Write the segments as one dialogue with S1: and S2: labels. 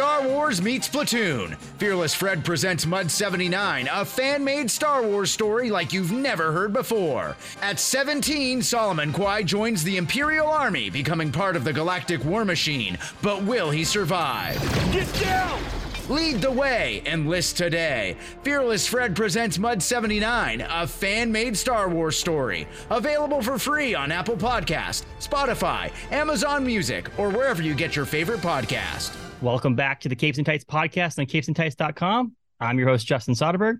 S1: Star Wars meets Platoon. Fearless Fred presents Mud 79, a fan made Star Wars story like you've never heard before. At 17, Solomon Quai joins the Imperial Army, becoming part of the Galactic War Machine. But will he survive?
S2: Get down!
S1: Lead the way, and enlist today. Fearless Fred presents Mud 79, a fan made Star Wars story. Available for free on Apple Podcast, Spotify, Amazon Music, or wherever you get your favorite podcast.
S3: Welcome back to the Capes and Tights podcast on capesandtights.com. I'm your host, Justin Soderberg.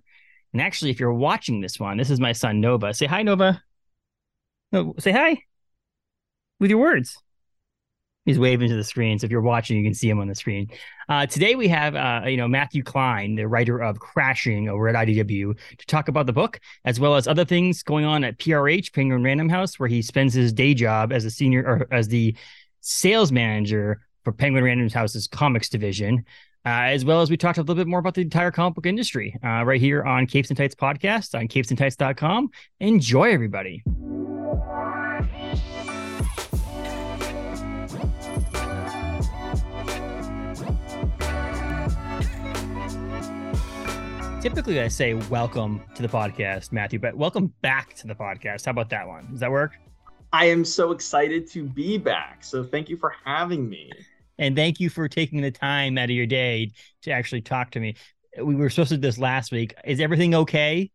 S3: And actually, if you're watching this one, this is my son, Nova. Say hi, Nova. No, say hi with your words. He's waving to the screen. So if you're watching, you can see him on the screen. Uh, today we have, uh, you know, Matthew Klein, the writer of Crashing over at IDW, to talk about the book, as well as other things going on at PRH, Penguin Random House, where he spends his day job as a senior or as the sales manager for Penguin Random House's comics division. Uh, as well as we talked a little bit more about the entire comic book industry uh, right here on Capes and Tights podcast on capesandtights.com. Enjoy, everybody. Typically, I say welcome to the podcast, Matthew, but welcome back to the podcast. How about that one? Does that work?
S4: I am so excited to be back. So thank you for having me.
S3: And thank you for taking the time out of your day to actually talk to me. We were supposed to do this last week. Is everything okay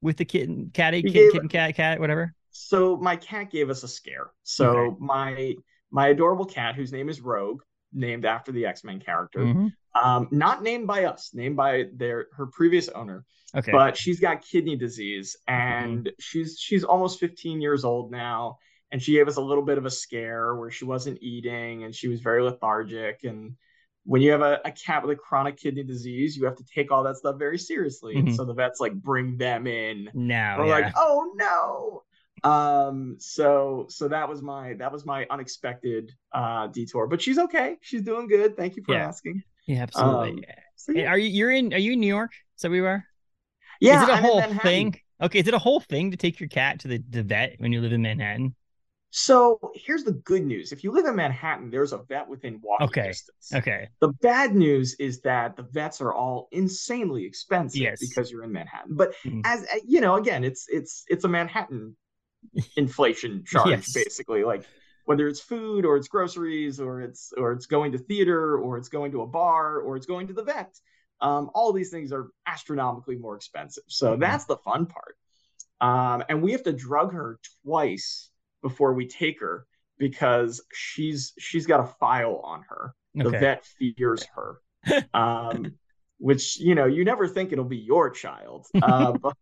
S3: with the kitten, catty, kitten,
S4: gave-
S3: kitten, cat, cat, whatever?
S4: So my cat gave us a scare. So
S3: Okay.
S4: my my adorable cat, whose name is Rogue, named after the X Men character,
S3: Mhm.
S4: um, not named by us, named by their her previous owner.
S3: Okay.
S4: But she's got kidney disease, and she's she's almost 15 years old now. And she gave us a little bit of a scare where she wasn't eating and she was very lethargic. And when you have a, a cat with a chronic kidney disease, you have to take all that stuff very seriously. And
S3: Mhm.
S4: so the vets like bring them in
S3: now,
S4: we're
S3: yeah.
S4: like oh no um so so that was my that was my unexpected uh detour but she's okay she's doing good thank you for
S3: Yeah.
S4: asking
S3: yeah, absolutely.
S4: um, so yeah,
S3: Are you you're in? Are you in New York? So we were.
S4: yeah
S3: is it a
S4: I'm
S3: whole thing? Okay, is it a whole thing to take your cat to the, the vet when you live in Manhattan?
S4: So here's the good news if you live in manhattan there's a vet within walking
S3: Okay,
S4: distance
S3: Okay.
S4: the bad news is that the vets are all insanely expensive
S3: Yes.
S4: because you're in manhattan but
S3: Mhm.
S4: as uh, you know again it's it's it's a manhattan inflation charge
S3: Yes.
S4: basically like whether it's food or it's groceries or it's or it's going to theater or it's going to a bar or it's going to the vet um, all these things are astronomically more expensive so
S3: Mhm.
S4: that's the fun part um, and we have to drug her twice before we take her because she's she's got a file on her the vet fears her um, which you know you never think it'll be your child uh, but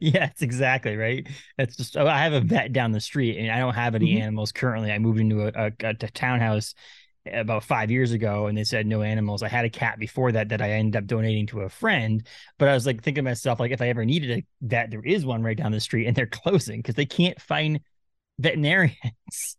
S3: yes, exactly right. That's just oh, I have a vet down the street, and I don't have any
S4: Mhm.
S3: animals currently. I moved into a, a, a townhouse about five years ago, and they said no animals. I had a cat before that that I ended up donating to a friend, but I was like thinking to myself, like if I ever needed a vet, there is one right down the street, and they're closing because they can't find veterinarians.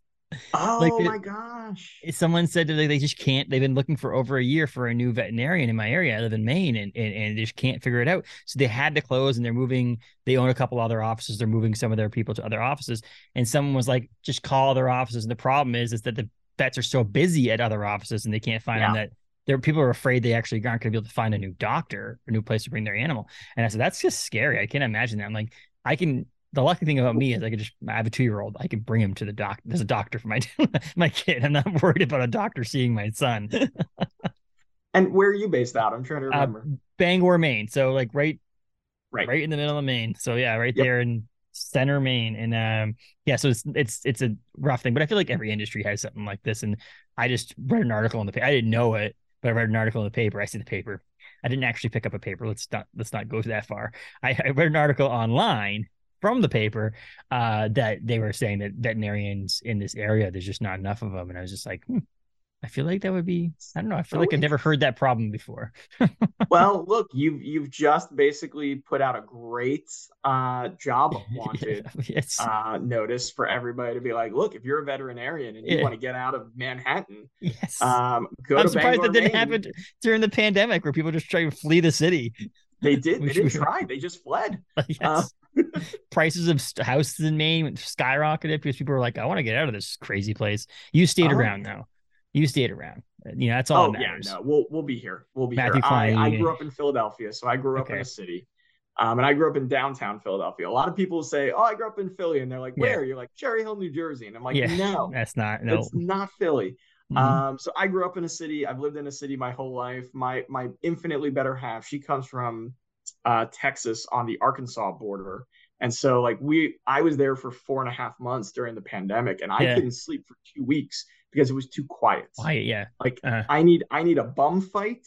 S4: oh
S3: Like
S4: my gosh
S3: Someone said that they they just can't. They've been looking for over a year for a new veterinarian in my area. I live in Maine, and, and and they just can't figure it out. So they had to close, and they're moving. They own a couple other offices. They're moving some of their people to other offices. And someone was like, "Just call their offices." And the problem is, is that the vets are so busy at other offices, and they can't find them. That there people are afraid they actually aren't going to be able to find a new doctor, a new place to bring their animal. And I said, "That's just scary. I can't imagine that." I'm like, I can. The lucky thing about me is I could just I have a two year old. I can bring him to the doc. There's a doctor for my my kid. I'm not worried about a doctor seeing my son.
S4: and where are you based out i'm trying to
S3: Uh,
S4: remember
S3: Bangor, Maine. So like right
S4: right
S3: right in the middle of Maine. So yeah, right
S4: Yep.
S3: there in center main And um yeah, so it's it's it's a rough thing, but I feel like every industry has something like this. And I just read an article in the paper. I didn't know it, but I read an article in the paper. I see the paper. I didn't actually pick up a paper. Let's not let's not go that far. I, I read an article online from the paper uh that they were saying that veterinarians in this area, there's just not enough of them. And I was just like, hmm, I feel like that would be I don't know. I feel
S4: So
S3: like I've never heard that problem before.
S4: well look you've you've just basically put out a great uh job wanted
S3: yes.
S4: uh notice for everybody to be like look if you're a veterinarian and you
S3: Yeah.
S4: want to get out of manhattan
S3: yes.
S4: um go
S3: I'm surprised
S4: Bangor,
S3: that didn't
S4: Maine.
S3: happen during the pandemic where people just try to flee the city.
S4: they did they didn't try they just fled
S3: yes.
S4: Uh,
S3: Prices of houses in Maine skyrocketed because people were like, I want to get out of this crazy place. You stayed
S4: Oh.
S3: around though. You stayed around. You know, that's all.
S4: Oh
S3: that
S4: yeah, no, we'll we'll be here. We'll be
S3: Matthew
S4: here. I,
S3: Klein,
S4: I
S3: you-
S4: grew up in Philadelphia, so I grew up in a city. Um, and I grew up in downtown Philadelphia. A lot of people say, "Oh, I grew up in Philly," and they're like,
S3: Yeah.
S4: "Where?" You're like, "Cherry Hill, New Jersey," and I'm like,
S3: yeah,
S4: "No,
S3: that's not no.
S4: it's not Philly."
S3: Mhm.
S4: Um, so I grew up in a city. I've lived in a city my whole life. My my infinitely better half, she comes from uh, Texas on the Arkansas border, and so like we, I was there for four and a half months during the pandemic, and I
S3: Yeah.
S4: couldn't sleep for two weeks because it was too quiet.
S3: Quiet, yeah.
S4: Like
S3: Uh,
S4: I need I need a bum fight.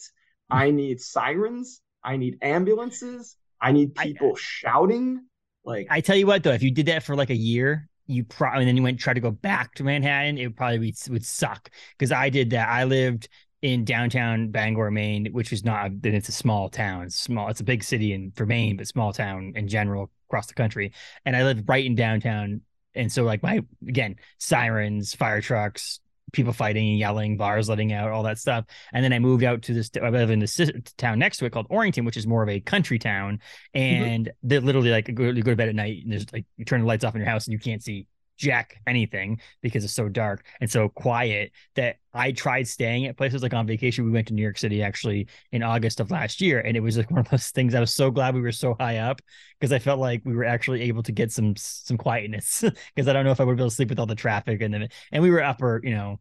S4: I need sirens. I need ambulances. I need
S3: I-
S4: people shouting. Like
S3: I tell you what, though, if you did that for like a year, you probably and then you went and tried to go back to Manhattan, it would probably be, would suck. Because I did that. I lived in downtown Bangor, Maine, which is not. Then it's a small town. It's small. It's a big city in for Maine, but small town in general across the country. And I lived right in downtown, and so like my again sirens, fire trucks. People fighting and yelling, bars letting out, all that stuff. And then I moved out to this. I live in the town next to it called Orrington, which is more of a country town mm-hmm. and they're literally like go, you go to bed at night and there's like you turn the lights off in your house and you can't see jack anything because it's so dark and so quiet that I tried staying at places like on vacation. We went to New York City actually in August of last year, and it was like one of those things. I was so glad we were so high up because I felt like we were actually able to get some some quietness because I don't know if I would be able to sleep with all the traffic and then and we were upper you know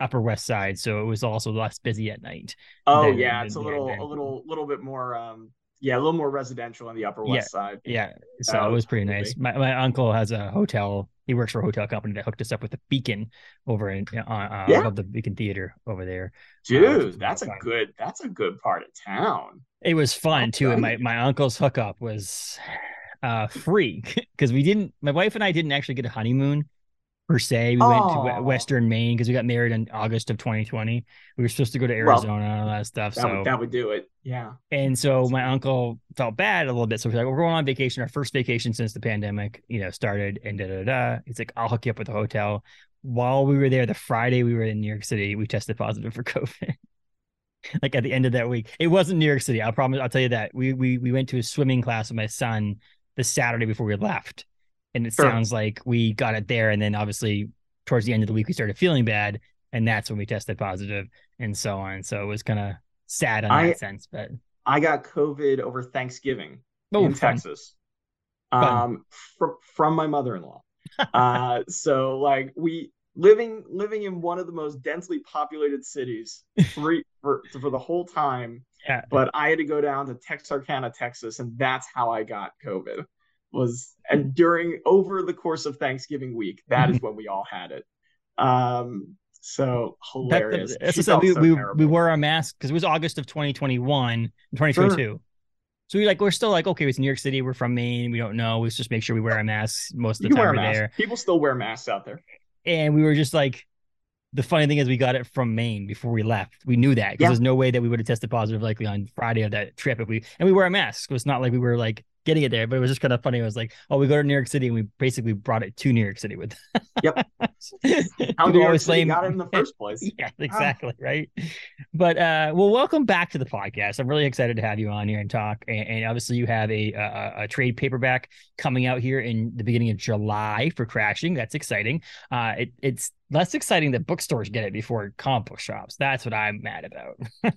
S3: upper west side so it was also less busy at night
S4: oh
S3: than-
S4: yeah,
S3: than-
S4: it's a little
S3: than-
S4: a little little bit more um yeah, a little more residential on the upper west side.
S3: Yeah, so
S4: Oh,
S3: it was pretty nice. My my uncle has a hotel. He works for a hotel company that hooked us up with a beacon over in uh, uh,
S4: Yeah.
S3: above the Beacon Theater over there.
S4: Dude, that's a
S3: fun.
S4: good that's a good part of town.
S3: It was fun too. And my my uncle's hookup was uh free because we didn't. My wife and I didn't actually get a honeymoon per se. We went to oh. Western Maine because we got married in August of 2020. We were supposed to go to
S4: Well,
S3: Arizona and all that stuff.
S4: That,
S3: so
S4: would, that would do it. Yeah.
S3: And so my uncle felt bad a little bit. So he's like, we're going on vacation, our first vacation since the pandemic, you know, started and da da da. He's like, I'll hook you up with a hotel. While we were there, the Friday we were in New York City, we tested positive for COVID. like at the end of that week. It wasn't New York City. I'll promise I'll tell you that. We we we went to a swimming class with my son the Saturday before we left. And it
S4: Sure.
S3: sounds like we got it there. And then obviously towards the end of the week we started feeling bad. And that's when we tested positive and so on. So it was kind of sad in
S4: I-
S3: that sense. But
S4: I got COVID over Thanksgiving
S3: oh,
S4: in
S3: fun.
S4: Texas.
S3: Fun.
S4: Um from from my mother-in-law. uh so like we living living in one of the most densely populated cities three for for the whole time.
S3: Yeah.
S4: But I had to go down to Texarkana, Texas, and that's how I got COVID. Was and during over the course of Thanksgiving week, that is when we all had it. Um so
S3: That-
S4: hilarious.
S3: that's
S4: She
S3: what I said.
S4: felt
S3: We, we, we wore our masks because it was August of 2021, 2022. So we like we're still like okay, it's New York City. We're from Maine. We don't know. Let's just make sure we wear our masks most of the
S4: wear
S3: time we're
S4: mask.
S3: there.
S4: People still wear masks out there.
S3: And we were just like, the funny thing is we got it from Maine before we left. We knew that because
S4: Yeah.
S3: there's no way that we would have tested positive likely on Friday of that trip if we and we wear a mask. It was not like we were like getting it there, but it was just kind of funny. It was like, oh, we go to New York City and we basically brought it to New York City with.
S4: Yep. How New York
S3: always
S4: City got it in the first place.
S3: yeah, exactly. Right. But uh, well, welcome back to the podcast. I'm really excited to have you on here and talk. And, and obviously, you have a, a a trade paperback coming out here in the beginning of July for Crashing. That's exciting. Uh, it, it's less exciting that bookstores get it before comic book shops. That's what I'm mad about.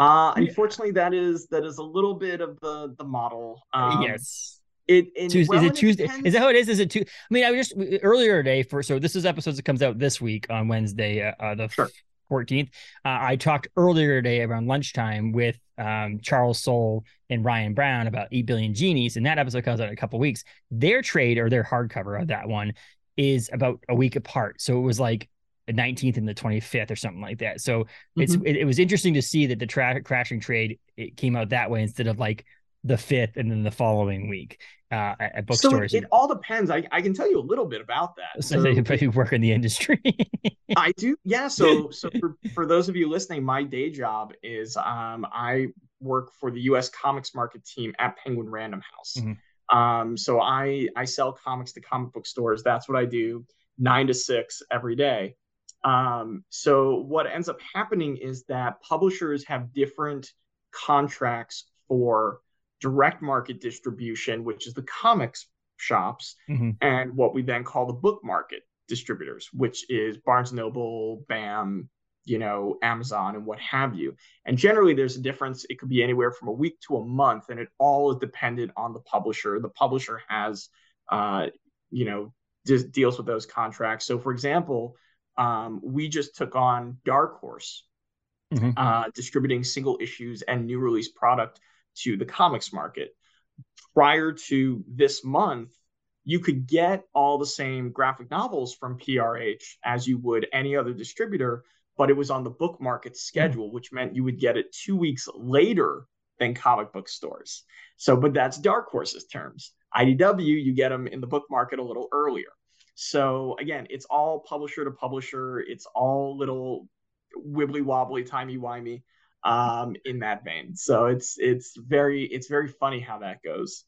S4: Uh unfortunately that is that is a little bit of the the model. Um
S3: yes.
S4: It, and,
S3: Tuesday,
S4: well,
S3: is it Tuesday?
S4: depends-
S3: Is that how it is? Is it two? I mean, I was just earlier today for so this is episodes that comes out this week on Wednesday, uh, uh, the
S4: Sure.
S3: fourteenth. Uh, I talked earlier today around lunchtime with um, Charles Soule and Ryan Browne about Eight Billion Genies, and that episode comes out in a couple weeks. Their trade or their hardcover of that one is about a week apart, so it was like the 19th and the 25th or something like that. So it's
S4: Mhm.
S3: it, it was interesting to see that the tra- crashing trade it came out that way instead of like the fifth and then the following week uh, at, at
S4: so it, it all depends. I, I can tell you a little bit about that.
S3: so they, they work in the industry.
S4: I do. Yeah. So so for, for those of you listening, my day job is um I work for the US comics market team at Penguin Random House.
S3: Mhm.
S4: Um so I I sell comics to comic book stores. That's what I do 9 to 6 every day. Um so what ends up happening is that publishers have different contracts for direct market distribution, which is the comics shops,
S3: Mhm.
S4: and what we then call the book market distributors, which is Barnes Noble, BAM, you know, Amazon, and what have you. And generally, there's a difference. It could be anywhere from a week to a month, and it all is dependent on the publisher. The publisher has, uh, you know, deals with those contracts. So, for example, um, we just took on Dark Horse, mm-hmm. uh, distributing single issues and new release product to the comics market. Prior to this month, you could get all the same graphic novels from PRH as you would any other distributor, but it was on the book market schedule, mm-hmm. which meant you would get it two weeks later than comic book stores. So, but that's Dark Horse's terms. IDW, you get them in the book market a little earlier. So again, it's all publisher to publisher. It's all little wibbly wobbly, timey wimey um, in that vein. So it's it's very it's very funny how that goes.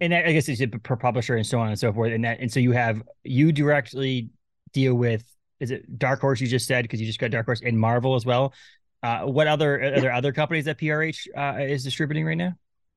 S3: And I guess it's per publisher and so on and so forth. And that and so you have you directly deal with is it Dark Horse you just said because you just got Dark Horse and Marvel as well. Uh, what other are there other companies that PRH uh, is distributing right now?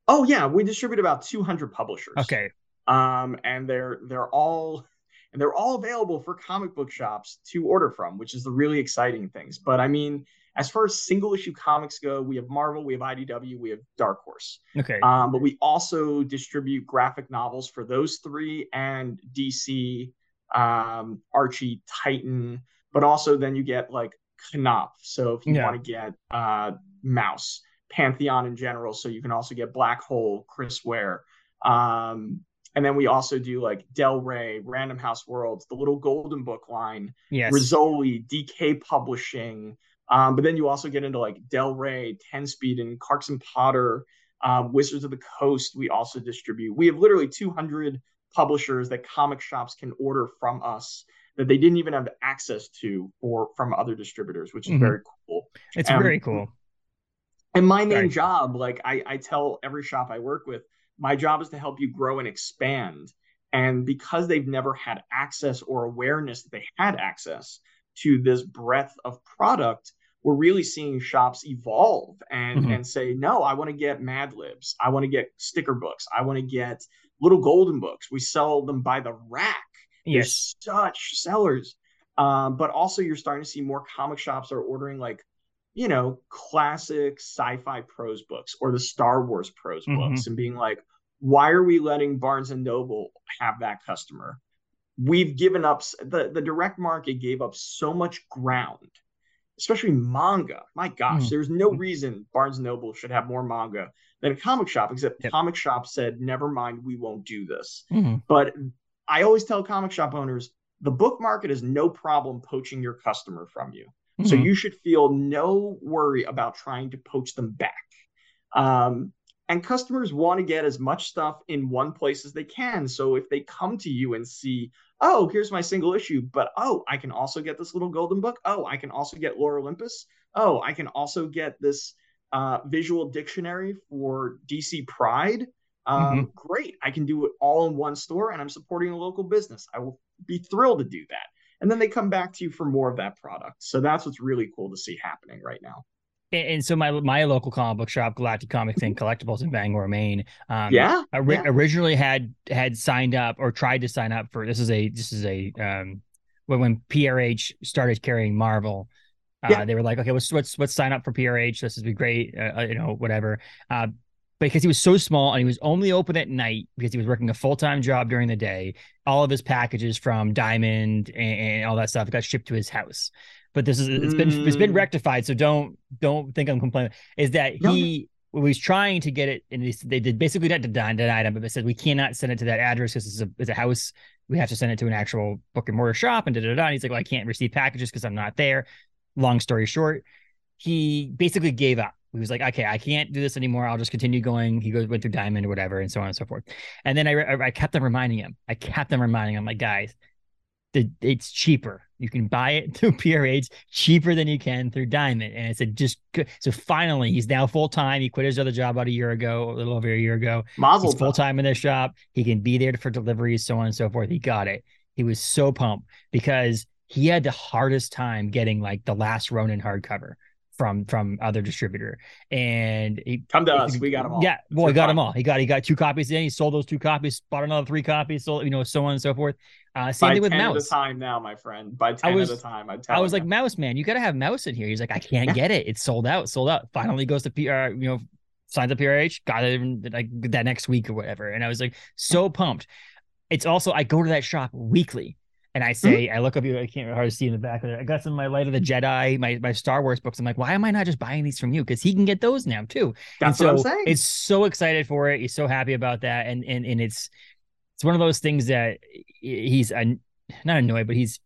S4: Oh yeah, we distribute about 200 publishers.
S3: Okay.
S4: Um, and they're they're all and they're all available for comic book shops to order from, which is the really exciting things. But I mean, as far as single issue comics go, we have Marvel, we have IDW, we have Dark Horse.
S3: Okay.
S4: Um, but we also distribute graphic novels for those three and DC, um, Archie, Titan. But also then you get like Knopf. So if you yeah. want to get uh, Maus, Pantheon in general. So you can also get Black Hole, Chris Ware. Um, and then we also do like Del Rey, Random House Worlds, the little Golden Book line,
S3: yes.
S4: Rizzoli, DK Publishing. Um, but then you also get into like Del Rey, 10 Speed, and Clarkson Potter, um, Wizards of the Coast. We also distribute. We have literally 200 publishers that comic shops can order from us that they didn't even have access to or from other distributors, which is mm-hmm. very cool.
S3: It's very cool.
S4: And my main Sorry. job, like I, I tell every shop I work with, my job is to help you grow and expand. And because they've never had access or awareness that they had access to this breadth of product, we're really seeing shops evolve and, mm-hmm. and say, no, I want to get Mad Libs. I want to get sticker books. I want to get little golden books. We sell them by the rack.
S3: Yes.
S4: They're such sellers. Um, but also you're starting to see more comic shops are ordering like you know, classic sci-fi prose books or the Star Wars prose mm-hmm. books and being like, why are we letting Barnes and Noble have that customer? We've given up the, the direct market gave up so much ground, especially manga. My gosh, mm-hmm. there's no reason Barnes and Noble should have more manga than a comic shop, except yep. comic shop said, never mind, we won't do this. Mm-hmm. But I always tell comic shop owners, the book market is no problem poaching your customer from you. Mm-hmm. So you should feel no worry about trying to poach them back. Um, and customers want to get as much stuff in one place as they can. So if they come to you and see, oh, here's my single issue, but oh, I can also get this little golden book. Oh, I can also get Lore Olympus. Oh, I can also get this uh, visual dictionary for DC Pride. Um, mm-hmm. Great. I can do it all in one store and I'm supporting a local business. I will be thrilled to do that and then they come back to you for more of that product. So that's what's really cool to see happening right now.
S3: And so my my local comic book shop, Galactic Comics and Collectibles in Bangor, Maine,
S4: um, yeah,
S3: ori- yeah, originally had had signed up or tried to sign up for this is a this is a um when when PRH started carrying Marvel, uh, yeah. they were like, okay, let's let's let's sign up for PRH. This would be great, uh, uh, you know, whatever. Uh, because he was so small and he was only open at night because he was working a full-time job during the day all of his packages from diamond and, and all that stuff got shipped to his house but this is it's been mm. it's been mm. rectified so don't don't think i'm complaining is that no. he was trying to get it and they did basically not deny, denied him but it said we cannot send it to that address because it's a, it's a house we have to send it to an actual book and mortar shop and da da da and he's like well i can't receive packages because i'm not there long story short he basically gave up he was like, okay, I can't do this anymore. I'll just continue going. He goes went through diamond or whatever, and so on and so forth. And then I, I, kept on reminding him. I kept on reminding him, like, guys, the, it's cheaper. You can buy it through PRH cheaper than you can through Diamond. And I said, just. So finally, he's now full time. He quit his other job about a year ago, a little over a year ago.
S4: Mazel
S3: he's full time in this shop. He can be there for deliveries, so on and so forth. He got it. He was so pumped because he had the hardest time getting like the last Ronin hardcover from from other distributor, and he
S4: come to us. We got them all.
S3: Yeah, well, he got them all. He got he got two copies in. He sold those two copies, bought another three copies, sold you know so on and so forth. Uh, same
S4: By
S3: thing with
S4: 10
S3: Maus.
S4: At time now, my friend. By ten
S3: was-
S4: at a time, I
S3: I was like, Maus man, you got to have Maus in here. He's like, I can't get it. It's sold out, sold out. Finally goes to PR, you know, signs up PRH, got it in, like that next week or whatever. And I was like, so pumped. It's also I go to that shop weekly. And I
S4: Mm-hmm.
S3: say, I look up you, I can't hardly see in the back of there. I got some of my Light of the Jedi, my my Star Wars books. I'm like, why am I not just buying these from you? Because he can get those now too.
S4: That's
S3: and so
S4: what I'm saying.
S3: It's so excited for it. He's so happy about that. And and and it's it's one of those things that he's not annoyed, but he's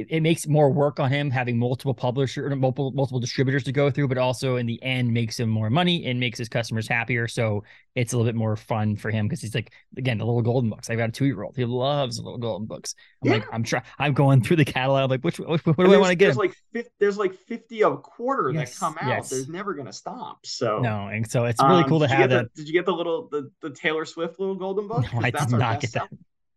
S3: it, it makes more work on him having multiple publisher or multiple multiple distributors to go through, but also in the end makes him more money and makes his customers happier. So it's a little bit more fun for him because he's like again the little golden books. I've got a two year old. He loves the little golden books. I'm like
S4: Yeah.
S3: I'm trying. I'm going through the catalog. like which, which what do I want to get?
S4: There's like 50, there's like fifty a quarter
S3: Yes,
S4: that come out.
S3: yes.
S4: There's never gonna stop. So
S3: no, and so it's really
S4: Um,
S3: cool to have that.
S4: the- did you get the little the, the Taylor Swift little golden book?
S3: No, I did not get that.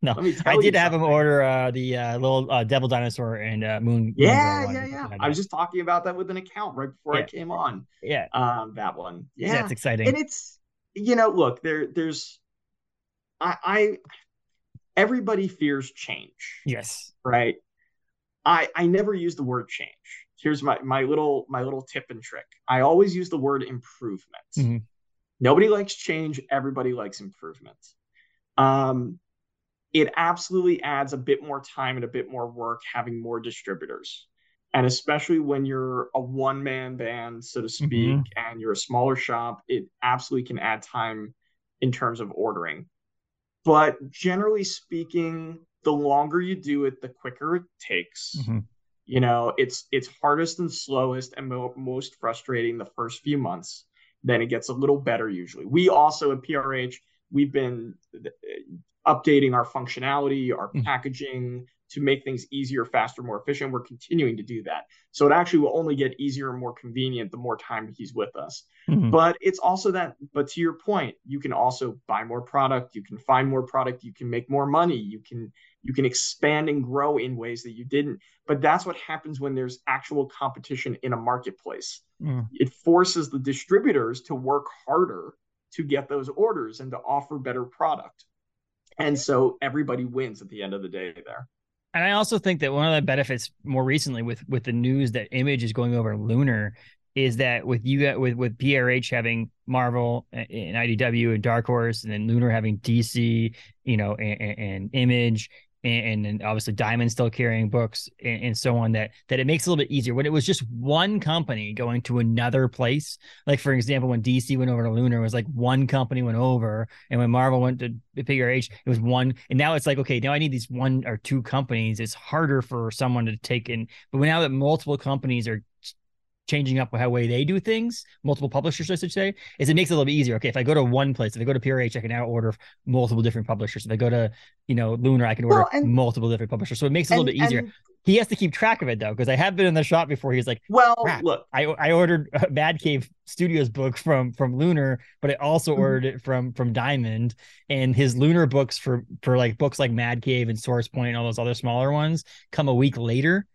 S3: No,
S4: Let me tell
S3: I did have him order uh, the uh, little uh, Devil Dinosaur and uh, Moon. Moon
S4: Yeah,
S3: one.
S4: yeah, yeah. I was just talking about that with an account right before I came on.
S3: yeah,
S4: Um, that one.
S3: yeah,
S4: Yeah,
S3: it's exciting.
S4: and it's you know, look, there, there's, I, I, everybody fears change,
S3: yes.
S4: right? I, I never use the word change. Here's my my little my little tip and trick. I always use the word improvement.
S3: Mhm.
S4: Nobody likes change. Everybody likes improvement. Um, it absolutely adds a bit more time and a bit more work having more distributors. And especially when you're a one man band, so to speak,
S3: Mhm.
S4: and you're a smaller shop, it absolutely can add time in terms of ordering. But generally speaking, the longer you do it, the quicker it takes.
S3: Mhm.
S4: You know, it's it's hardest and slowest and mo- most frustrating the first few months. Then it gets a little better usually. We also at PRH we've been updating our functionality, our
S3: Mhm.
S4: packaging to make things easier, faster, more efficient. We're continuing to do that. So it actually will only get easier and more convenient the more time he's with us.
S3: Mhm.
S4: But it's also that, but to your point, you can also buy more product, you can find more product, you can make more money, you can you can expand and grow in ways that you didn't. But that's what happens when there's actual competition in a marketplace.
S3: Mm.
S4: It forces the distributors to work harder to get those orders and to offer better product. And so everybody wins at the end of the day there.
S3: And I also think that one of the benefits more recently with with the news that Image is going over Lunar is that with you with with PRH having Marvel and and IDW and Dark Horse, and then Lunar having DC, you know, and, and, and Image, and, and obviously Diamond still carrying books and, and so on. That that it makes it a little bit easier when it was just one company going to another place. Like for example, when DC went over to Lunar, it was like one company went over, and when Marvel went to PRH, it was one. And now it's like okay, now I need these one or two companies. It's harder for someone to take in, but now that multiple companies are changing up how way they do things, multiple publishers, I should say, is it makes it a little bit easier. Okay, if I go to one place, if I go to PRH, I can now order multiple different publishers. If I go to, you know, Lunar, I can order
S4: Well, and-
S3: multiple different publishers. So it makes it a little
S4: And-
S3: bit easier.
S4: and-
S3: he has to keep track of it though, because I have been in the shop before. He's like,
S4: well, look,
S3: I I ordered a Mad Cave Studios book from from Lunar, but I also
S4: Mhm.
S3: ordered it from from Diamond. And his Lunar books for for like books like Mad Cave and Source Point and all those other smaller ones come a week later.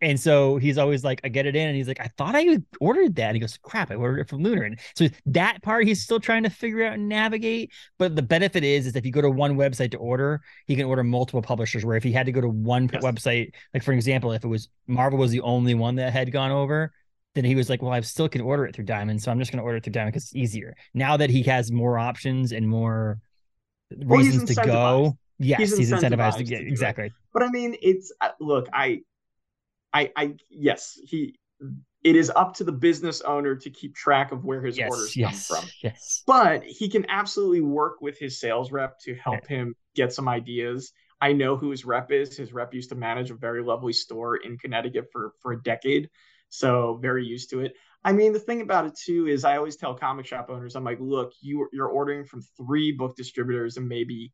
S3: And so he's always like, I get it in, and he's like, I thought I ordered that. And he goes, Crap, I ordered it from Lunar. And so that part he's still trying to figure out and navigate. But the benefit is, is if you go to one website to order, he can order multiple publishers. Where if he had to go to one
S4: Yes.
S3: website, like for example, if it was Marvel was the only one that had gone over, then he was like, "Well, I still can order it through Diamond, so I'm just going to order it through Diamond because it's easier." Now that he has more options and more
S4: Well,
S3: reasons to go, yes,
S4: He's
S3: he's, incentivized,
S4: incentivized
S3: to get exactly.
S4: but I mean, it's uh, look, I, I, I, yes, he, it is up to the business owner to keep track of where his
S3: Yes,
S4: orders
S3: yes,
S4: come from.
S3: yes.
S4: But he can absolutely work with his sales rep to help him get some ideas. I know who his rep is. His rep used to manage a very lovely store in Connecticut for for a decade, so very used to it. I mean, the thing about it too is I always tell comic shop owners, I'm like, look, you you're ordering from three book distributors and maybe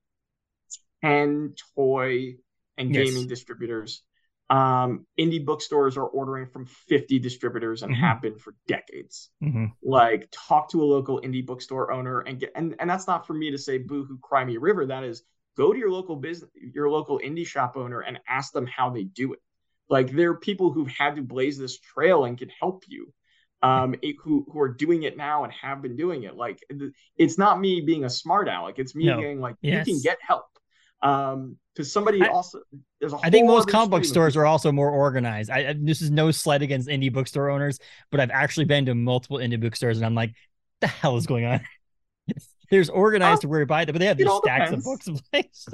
S4: ten toy and
S3: Yes.
S4: gaming distributors. Um, indie bookstores are ordering from 50 distributors and
S3: Mhm.
S4: have been for decades
S3: Mhm.
S4: like talk to a local indie bookstore owner and get and, and that's not for me to say boo hoo cry me river that is go to your local business your local indie shop owner and ask them how they do it Like there are people who've had to blaze this trail and can help you. Um, it, who who are doing it now and have been doing it. Like it's not me being a smart aleck. It's me no. being like yes. you can get help. Um, because somebody I, also there's a
S3: I think most comic book stores are also more organized. I, this is no slight against indie bookstore owners, but I've actually been to multiple indie bookstores and I'm like, the hell is going on? There's organized to where you buy them, but they have these stacks depends. of books in place.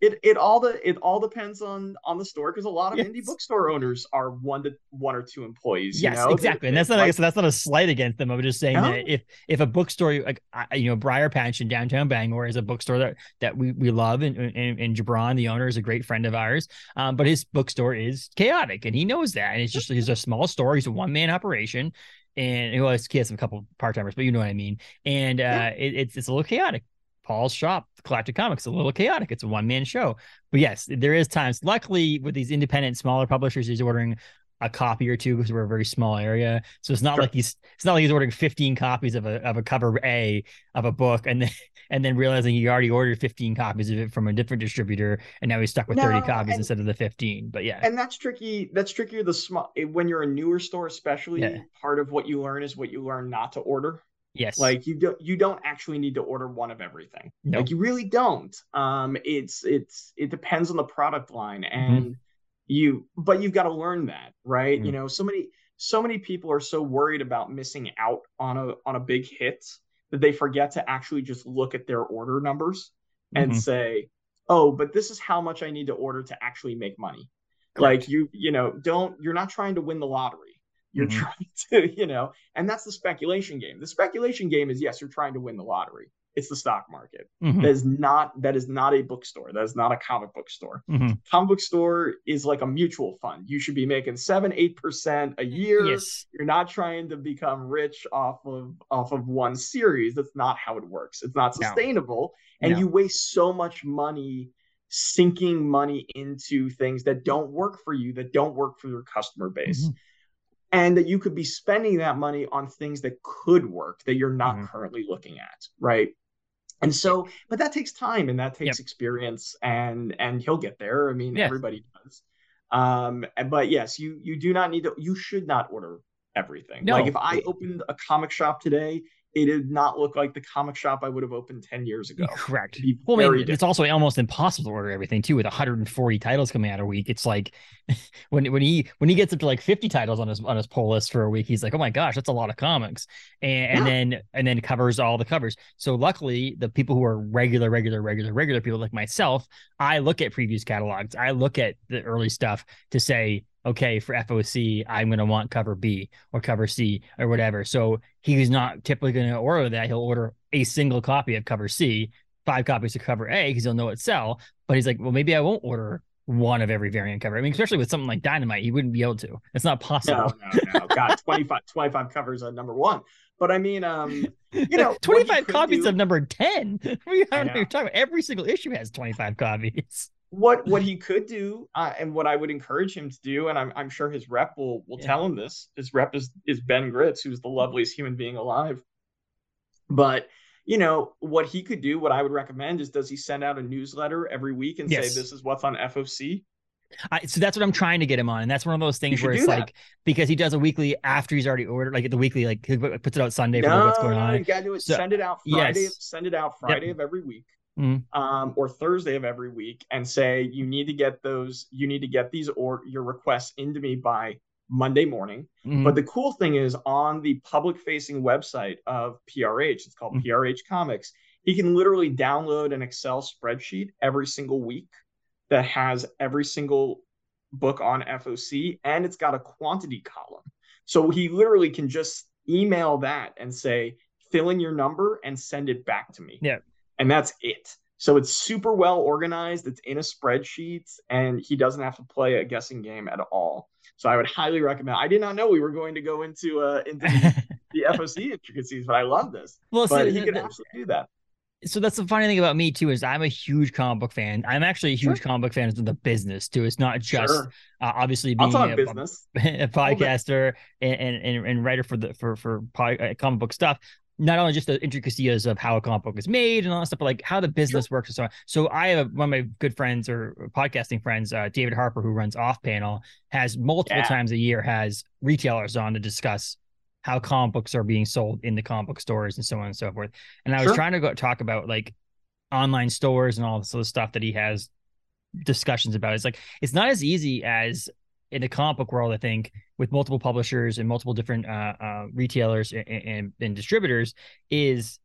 S4: it it all the it all depends on on the store because a lot of yes. indie bookstore owners are one to one or two employees.
S3: Yes,
S4: you know?
S3: exactly, and that's not like, that's not a slight against them. I'm just saying no. that if if a bookstore like you know Briar Patch in downtown Bangor is a bookstore that that we we love, and and, and Jabron, the owner, is a great friend of ours. Um, but his bookstore is chaotic, and he knows that, and it's just he's a small store. He's a one man operation and well, he has a couple part timers, but you know what I mean. And uh, yeah. it, it's it's a little chaotic. Paul's shop, Galactic Comics, a little chaotic. It's a one man show, but yes, there is times. Luckily, with these independent, smaller publishers, he's ordering a copy or two because we're a very small area. So it's not sure. like he's it's not like he's ordering 15 copies of a of a cover A of a book and then and then realizing he already ordered 15 copies of it from a different distributor and now he's stuck with no, 30 copies and, instead of the 15. But yeah.
S4: And that's tricky. That's trickier the small when you're a newer store, especially yeah. part of what you learn is what you learn not to order.
S3: Yes.
S4: Like you don't you don't actually need to order one of everything. Nope. Like you really don't. Um it's it's it depends on the product line mm-hmm. and mm-hmm you but you've got to learn that right mm-hmm. you know so many so many people are so worried about missing out on a on a big hit that they forget to actually just look at their order numbers and mm-hmm. say oh but this is how much i need to order to actually make money Correct. like you you know don't you're not trying to win the lottery you're mm-hmm. trying to you know and that's the speculation game the speculation game is yes you're trying to win the lottery it's the stock market. Mm-hmm. That is not that is not a bookstore. That is not a comic book store. Mm-hmm. Comic book store is like a mutual fund. You should be making seven, eight percent a year. Yes. You're not trying to become rich off of off of one series. That's not how it works. It's not sustainable. No. And no. you waste so much money sinking money into things that don't work for you, that don't work for your customer base. Mm-hmm and that you could be spending that money on things that could work that you're not mm-hmm. currently looking at right and so but that takes time and that takes yep. experience and and he'll get there i mean yes. everybody does um but yes you you do not need to you should not order everything no. like if i opened a comic shop today it did not look like the comic shop I would have opened 10 years ago.
S3: Correct. Well, I mean, it's also almost impossible to order everything too with 140 titles coming out a week. It's like when when he when he gets up to like 50 titles on his on his pull list for a week, he's like, "Oh my gosh, that's a lot of comics." And, yeah. and then and then covers all the covers. So luckily, the people who are regular regular regular regular people like myself, I look at previews catalogs. I look at the early stuff to say, okay, for FOC, I'm going to want cover B or cover C or whatever. So he's not typically going to order that. He'll order a single copy of cover C, five copies of cover A because he'll know it sell. But he's like, well, maybe I won't order one of every variant cover. I mean, especially with something like Dynamite, he wouldn't be able to. It's not possible.
S4: No, no, no. God, 25, 25 covers on number one. But I mean, um, you know,
S3: 25 copies do... of number 10. We don't know you're talking about. Every single issue has 25 copies
S4: what what he could do uh, and what I would encourage him to do, and I'm I'm sure his rep will will yeah. tell him this. His rep is is Ben Gritz, who's the loveliest human being alive. But you know what he could do. What I would recommend is, does he send out a newsletter every week and yes. say this is what's on FOC?
S3: I, so that's what I'm trying to get him on, and that's one of those things where it's like because he does a weekly after he's already ordered, like the weekly, like he puts it out Sunday
S4: no,
S3: for what's going on.
S4: You gotta do it. So, send it out Friday. Yes. Send it out Friday yep. of every week mm-hmm. um, or Thursday of every week and say you need to get those, you need to get these or your requests into me by Monday morning. Mm-hmm. But the cool thing is on the public facing website of PRH, it's called mm-hmm. PRH Comics, he can literally download an Excel spreadsheet every single week that has every single book on FOC and it's got a quantity column. So he literally can just email that and say, fill in your number and send it back to me.
S3: Yeah
S4: and that's it. So it's super well organized. It's in a spreadsheet, and he doesn't have to play a guessing game at all. So I would highly recommend. I did not know we were going to go into uh, into the, FOC intricacies, but I love this. Well, but so he can absolutely do that.
S3: So that's the funny thing about me too is I'm a huge comic book fan. I'm actually a huge sure. comic book fan of the business too. It's not just sure. uh, obviously being a,
S4: business.
S3: a, podcaster and, and, and writer for the for for uh, comic book stuff, not only just the intricacies of how a comic book is made and all that stuff, but like how the business sure. works and so on. So I have one of my good friends or podcasting friends, uh, David Harper, who runs Off Panel, has multiple yeah. times a year has retailers on to discuss how comic books are being sold in the comic book stores and so on and so forth. And I was sure. trying to go talk about like online stores and all this other stuff that he has discussions about. It's like it's not as easy as in the comic book world, I think, with multiple publishers and multiple different uh, uh, retailers and, and, and, distributors, is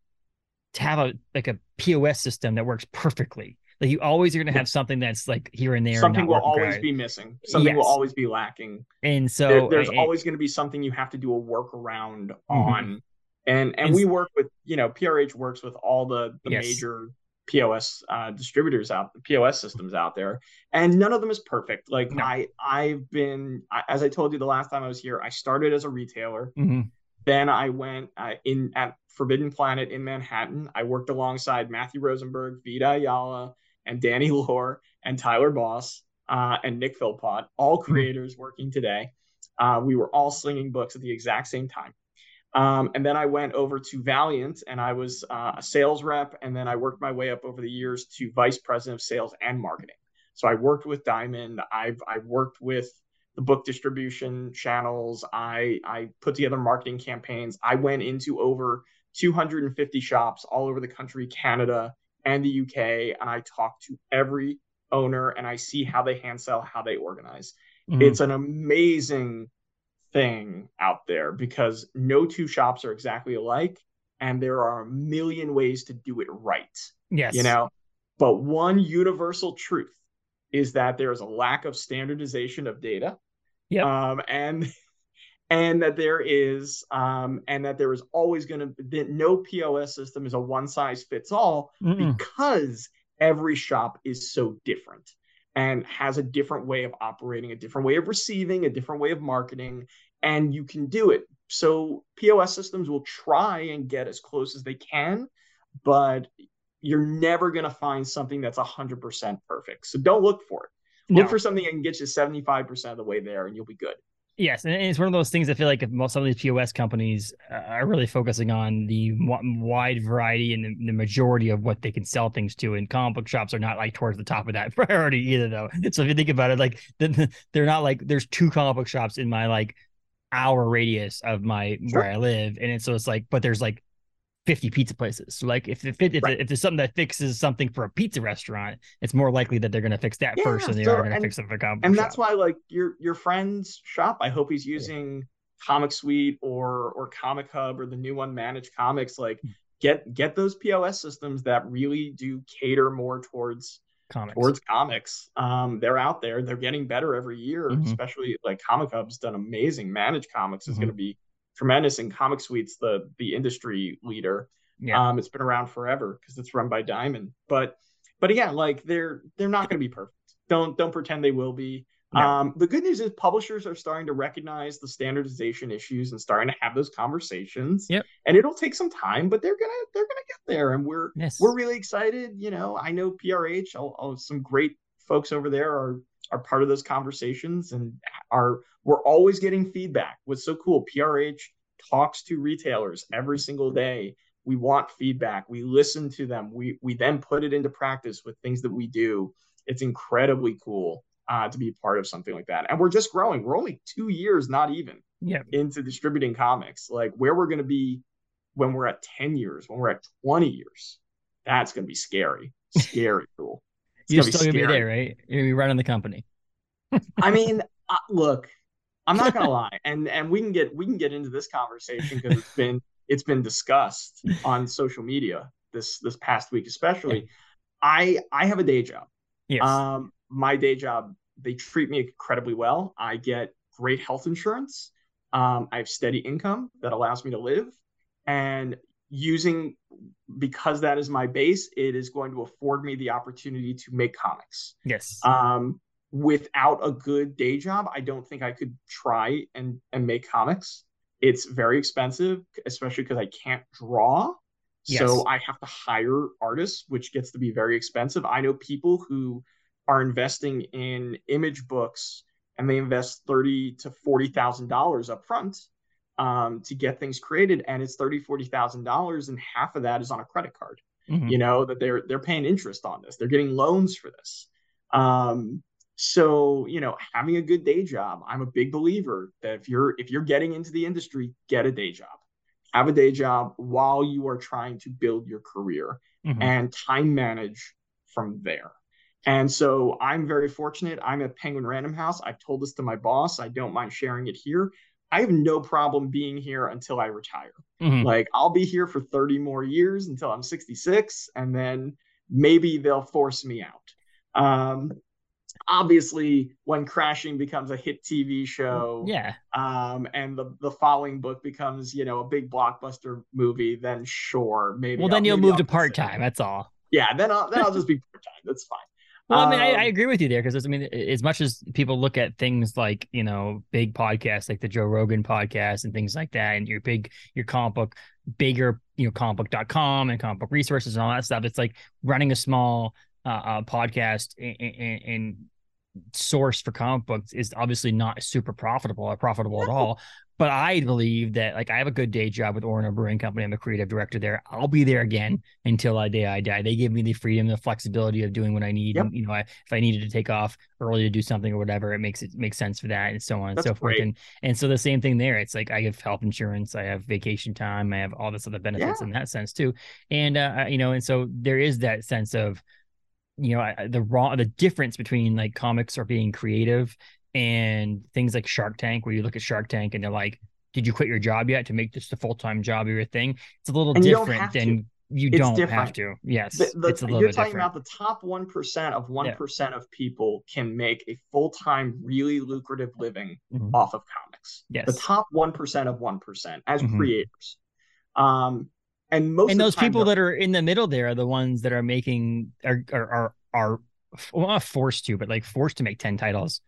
S3: to have a like a POS system that works perfectly. Like you always are going to have something that's like here and there.
S4: Something will always be missing. Something yes. will always be lacking.
S3: And so
S4: there, there's always going to be something you have to do a workaround mm-hmm. on. And and we work with you know PRH works with all the the yes. major POS uh, distributors out, POS systems out there, and none of them is perfect. Like no. I, I've been, as I told you the last time I was here, I started as a retailer. Mm-hmm. Then I went uh, in at Forbidden Planet in Manhattan. I worked alongside Matthew Rosenberg, Vita Ayala, and Danny Lore, and Tyler Boss, uh, and Nick Philpott, all mm-hmm. creators mm-hmm. working today. Uh, we were all slinging books at the exact same time. Um, and then I went over to Valiant and I was uh, a sales rep. And then I worked my way up over the years to vice president of sales and marketing. So I worked with Diamond. I've, I've worked with the book distribution channels. I, I put together marketing campaigns. I went into over 250 shops all over the country, Canada and the UK. And I talked to every owner and I see how they hand sell, how they organize. Mm-hmm. It's an amazing thing out there because no two shops are exactly alike and there are a million ways to do it right.
S3: Yes.
S4: You know, but one universal truth is that there is a lack of standardization of data.
S3: Yeah.
S4: Um, and and that there is um, and that there is always going to that no POS system is a one size fits all Mm-mm. because every shop is so different and has a different way of operating, a different way of receiving, a different way of marketing, and you can do it. So POS systems will try and get as close as they can, but you're never going to find something that's 100% perfect. So don't look for it. Look no. for something that can get you 75% of the way there and you'll be good.
S3: Yes, and it's one of those things I feel like if most some of these POS companies uh, are really focusing on the wide variety and the, the, majority of what they can sell things to, and comic book shops are not like towards the top of that priority either, though. So if you think about it, like they're not like there's two comic book shops in my like hour radius of my sure. where I live, and it's, so it's like, but there's like 50 pizza places. So like if if, it, if, right. if there's something that fixes something for a pizza restaurant, it's more likely that they're going to fix that yeah, first than they are going to fix it for a comic
S4: And
S3: shop.
S4: that's why like your your friend's shop, I hope he's using yeah. Comic Suite or or Comic Hub or the new one Manage Comics. Like hmm. get get those POS systems that really do cater more towards
S3: comics.
S4: towards comics. Um, they're out there. They're getting better every year. Mm-hmm. Especially like Comic Hub's done amazing. Manage Comics is mm-hmm. going to be tremendous, and Comic Suite's the the industry leader. Yeah. Um, it's been around forever because it's run by Diamond. But but again, like they're they're not going to be perfect. Don't don't pretend they will be. Um, the good news is publishers are starting to recognize the standardization issues and starting to have those conversations.
S3: Yep.
S4: And it'll take some time, but they're gonna they're gonna get there, and we're yes. we're really excited. You know, I know PRH, I'll, I'll, some great folks over there are are part of those conversations, and are we're always getting feedback. What's so cool? PRH talks to retailers every single day. We want feedback. We listen to them. We we then put it into practice with things that we do. It's incredibly cool uh, to be part of something like that. And we're just growing. We're only two years, not even,
S3: yeah.
S4: into distributing comics. Like where we're going to be when we're at 10 years, when we're at 20 years, that's going to be scary. Scary cool.
S3: You're still going to be there, right? You're going to be running the company.
S4: I mean, uh, look, I'm not going to lie. And, and we can get, we can get into this conversation because it's been, it's been discussed on social media this, this past week, especially. I, I have a day job.
S3: Yes.
S4: Um, my day job, they treat me incredibly well. I get great health insurance. Um, I have steady income that allows me to live. And using, because that is my base, it is going to afford me the opportunity to make comics.
S3: Yes.
S4: Um, without a good day job, I don't think I could try and, and make comics. It's very expensive, especially because I can't draw. Yes. So I have to hire artists, which gets to be very expensive. I know people who are investing in image books and they invest thirty to forty thousand dollars up front um, to get things created, and it's thirty, forty thousand dollars, and half of that is on a credit card.
S3: Mhm.
S4: You know that they're they're paying interest on this. They're getting loans for this. Um, so you know, having a good day job, I'm a big believer that if you're if you're getting into the industry, get a day job. Have a day job while you are trying to build your career
S3: Mhm.
S4: and time manage from there. And so I'm very fortunate. I'm at Penguin Random House. I've told this to my boss. I don't mind sharing it here. I have no problem being here until I retire.
S3: Mhm.
S4: Like I'll be here for 30 more years until I'm 66, and then maybe they'll force me out. Um, obviously, when Crashing becomes a hit TV show,
S3: yeah.
S4: um, and the the following book becomes, you know, a big blockbuster movie, then sure, maybe.
S3: Well, then
S4: I'll-
S3: you'll move
S4: I'll
S3: to part time. That's all.
S4: Yeah, then I'll then I'll just be part time. That's fine.
S3: Well, I mean, I,
S4: Um,
S3: I agree with you there because I mean, as much as people look at things like you know big podcasts like the Joe Rogan podcast and things like that, and your big your comic book bigger you know comicbook.com and comic book resources and all that stuff, it's like running a small uh, uh podcast and, and, and source for comic books is obviously not super profitable or profitable at all. But I believe that like I have a good day job with Orono Brewing Company. I'm a creative director there. I'll be there again mm-hmm. until I day I die. They give me the freedom, the flexibility of doing what I need.
S4: Yep.
S3: And, you know, I, if I needed to take off early to do something or whatever, it makes it makes sense for that and so on and
S4: That's
S3: so forth. And and so the same thing there. It's like I have health insurance, I have vacation time, I have all this other benefits
S4: Yeah.
S3: in that sense too. And uh, uh you know, and so there is that sense of you know I- the raw the difference between like comics are being creative and things like Shark Tank, where you look at Shark Tank and they're like, "Did you quit your job yet to make this a full time job or your thing?" It's a little
S4: And you
S3: different
S4: have to.
S3: than you
S4: It's
S3: don't have
S4: different.
S3: to. Yes,
S4: the, the-
S3: it's a little
S4: you're talking
S3: different.
S4: about the top 1% of 1% of people can make a full-time really lucrative living
S3: Mhm.
S4: off of comics
S3: Yes, the
S4: top 1% of 1% as
S3: Mhm.
S4: creators um and most
S3: and those people that are in the middle there are the ones that are making are are are, are forced to, but like forced to make 10 titles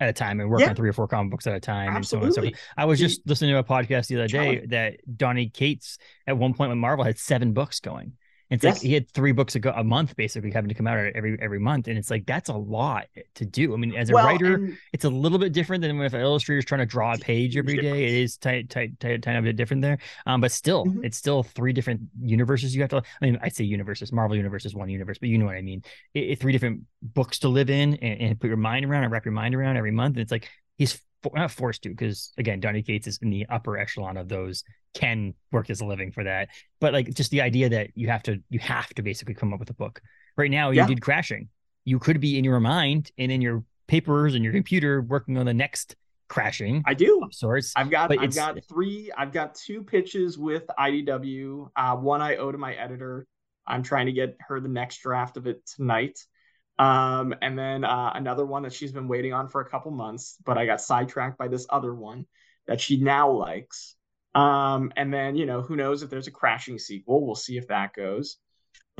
S3: at a time and work
S4: Yeah.
S3: on three or four comic books at a time and so on and so forth.
S4: absolutely
S3: I was just listening to a podcast the other day that Donny Cates at one point when Marvel had seven books going. It's
S4: Yes.
S3: like he had three books a, a month basically having to come out every every month, and it's like that's a lot to do. I mean, as a
S4: well,
S3: writer,
S4: and
S3: it's a little bit different than if an illustrator is trying to draw a page every day. It is tight, tight, tight, kind of a bit different there. Um, but still,
S4: Mhm.
S3: it's still three different universes you have to. I mean, I say universes. Marvel universe is one universe, but you know what I mean. It, it- three different books to live in and, and put your mind around and wrap your mind around every month. And it's like he's not forced to because again, Donny Cates is in the upper echelon of those can work as a living for that. But like just the idea that you have to you have to basically come up with a book. Right now, you
S4: Yeah.
S3: did crashing. You could be in your mind and in your papers and your computer working on the next crashing
S4: i do
S3: of sorts.
S4: I've got I've got three I've got two pitches with IDW. Uh, one I owe to my editor. I'm trying to get her the next draft of it tonight. Um, and then uh, another one that she's been waiting on for a couple months, but I got sidetracked by this other one that she now likes. Um, and then you know who knows if there's a crashing sequel? We'll see if that goes.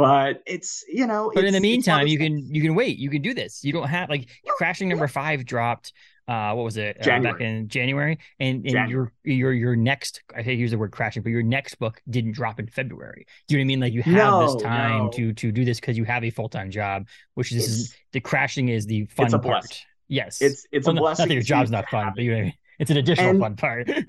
S4: But it's you know.
S3: But in the
S4: it's- it's one of
S3: meantime, you can you can wait. You can do this. You don't have like crashing number five dropped. Uh, what was it? Uh, back in January, and and
S4: January.
S3: your your your next I hate to use the word crashing, but your next book didn't drop in February. Do you know what I mean? Like you have
S4: No,
S3: this time
S4: no.
S3: to to do this because you have a full time job, which this is the crashing is the fun
S4: a
S3: part. Yes,
S4: It's it's
S3: Well,
S4: a blessing.
S3: Not that your job's not fun, but you know what I mean. It's an additional
S4: And-
S3: fun part.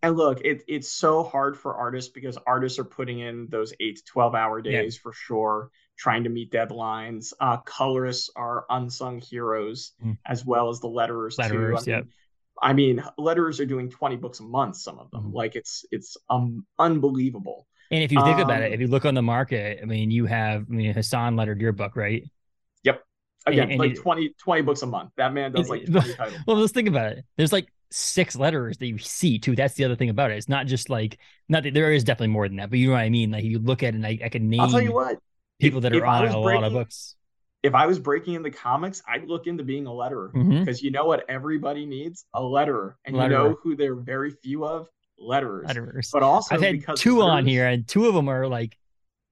S4: And look, it, it's so hard for artists because artists are putting in those eight to 12 hour
S3: Yeah.
S4: days for sure, trying to meet deadlines. Uh, colorists are unsung heroes
S3: Mm.
S4: as well as the letterers,
S3: Letterers,
S4: too. I mean, I mean, letterers are doing 20 books a month, some of them.
S3: Mhm.
S4: Like it's it's um unbelievable.
S3: And if you think about it,
S4: Um,
S3: if you look on the market, I mean, you have I mean Hassan lettered your book, right?
S4: Yep again,
S3: and
S4: like
S3: it-
S4: 20, 20 books a month. That man does like
S3: And-
S4: 20 titles.
S3: Well, let's think about it. There's like six letters that you see too. That's the other thing about it. It's not just like not that there is definitely more than that, but you know what I mean. Like you look at it, and I, I can name
S4: I'll tell you what,
S3: people
S4: if-
S3: that
S4: if
S3: are
S4: I
S3: on a lot of books.
S4: if I was breaking into comics, I'd look into being a letterer.
S3: Mm-hmm.
S4: Because you know what everybody needs a letterer and you know who there are very few of letterers
S3: Letterers.
S4: but also
S3: I've had
S4: because
S3: two on here, and two of them are like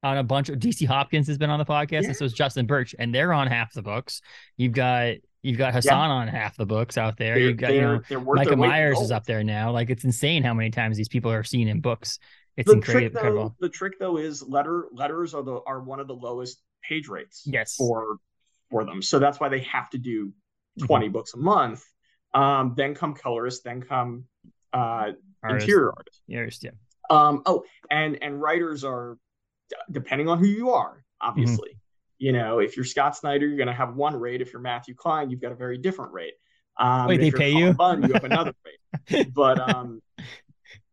S3: on a bunch of DC Hopkins has been on the podcast,
S4: Yeah.
S3: and so is Justin Birch, and they're on half the books. You've got you've got Hassan on half the books out there.
S4: they're,
S3: You've got you know Micah
S4: their weight in
S3: Myers is up there now. Like it's insane how many times these people are seen in books. It's
S4: the
S3: incredible.
S4: trick though the trick though is letter letters are the are one of the lowest page rates
S3: Yes.
S4: for for them so that's why they have to do
S3: Mhm.
S4: 20 books a month um then come colorists then come uh
S3: Artist.
S4: interior artist.
S3: Artist, yeah.
S4: Um, oh, and and writers are depending on who you are, obviously. Mm-hmm. You know, if you're Scott Snyder, you're going to have one rate. If you're Matthew Klein, you've got a very different rate.
S3: Um, Wait, they pay you?
S4: You have another rate. But um,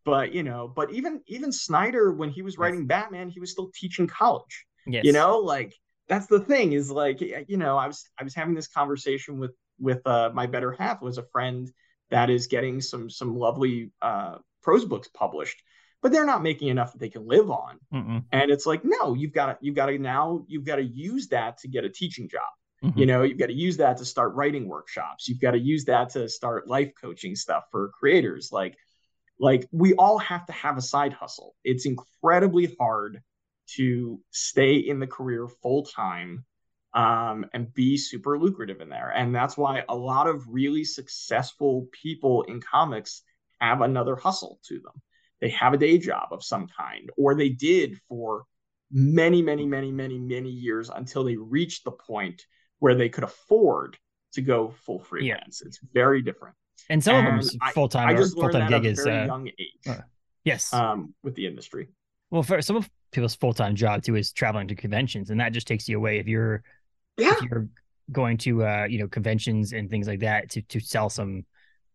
S4: but you know, but even even Snyder, when he was writing Batman, he was still teaching college. Yes. You know, like that's the thing is like you know, I was I was having this conversation with with uh, my better half was a friend that is getting some some lovely uh, prose books published but they're not making enough that they can live on. Mm-mm. And it's like, no, you've got to, you've got to now, you've got to use that to get a teaching job. Mm-hmm. You know, you've got to use that to start writing workshops. You've got to use that to start life coaching stuff for creators. Like, like we all have to have a side hustle. It's incredibly hard to stay in the career full time um, and be super lucrative in there. And that's why a lot of really successful people in comics have another hustle to them they have a day job of some kind, or they did for many, many, many, many, many years until they reached the point where they could afford to go full freelance. Yeah. It's very different.
S3: And some and of them full time. I, full time gig is
S4: very uh, young age. Uh,
S3: yes.
S4: Um, with the industry.
S3: Well, for some of people's full time job too is traveling to conventions, and that just takes you away if you're
S4: yeah.
S3: if you're going to uh you know conventions and things like that to to sell some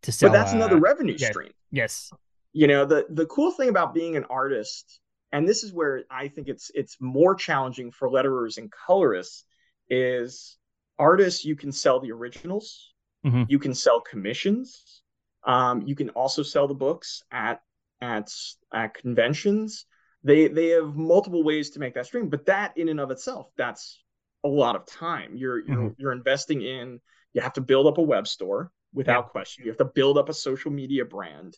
S3: to sell.
S4: But that's
S3: uh,
S4: another revenue
S3: yeah,
S4: stream.
S3: Yes
S4: you know the the cool thing about being an artist and this is where i think it's it's more challenging for letterers and colorists is artists you can sell the originals mm-hmm. you can sell commissions um, you can also sell the books at at at conventions they they have multiple ways to make that stream but that in and of itself that's a lot of time you're you're mm-hmm. you're investing in you have to build up a web store without yeah. question you have to build up a social media brand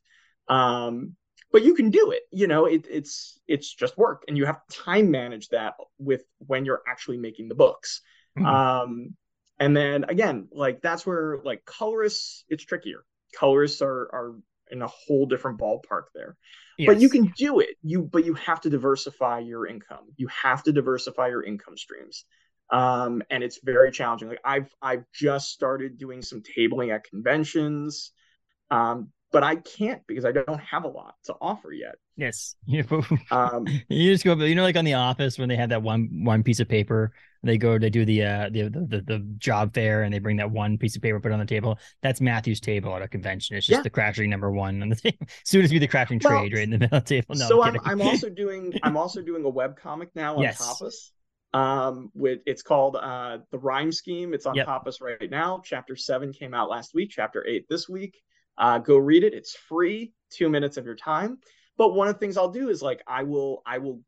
S4: um, but you can do it. You know, it, it's it's just work, and you have to time manage that with when you're actually making the books. Mm-hmm. Um, and then again, like that's where like colorists, it's trickier. Colorists are are in a whole different ballpark there. Yes. But you can do it. You but you have to diversify your income. You have to diversify your income streams. Um, and it's very challenging. Like I've I've just started doing some tabling at conventions. Um, but I can't because I don't have a lot to offer yet.
S3: Yes, you, um, you just go, you know, like on The Office when they have that one one piece of paper, they go they do the uh the, the the job fair and they bring that one piece of paper put on the table. That's Matthew's table at a convention. It's just yeah. the crashing number one on the table. Soon as be the crashing well, trade right in the middle of the table.
S4: No, so I'm, I'm, I'm also doing I'm also doing a web comic now on yes. Tapas. Um, with it's called uh the Rhyme Scheme. It's on yep. Right now. Chapter seven came out last week. Chapter eight this week. Uh, go read it. It's free, two minutes of your time. But one of the things I'll do is like I will I will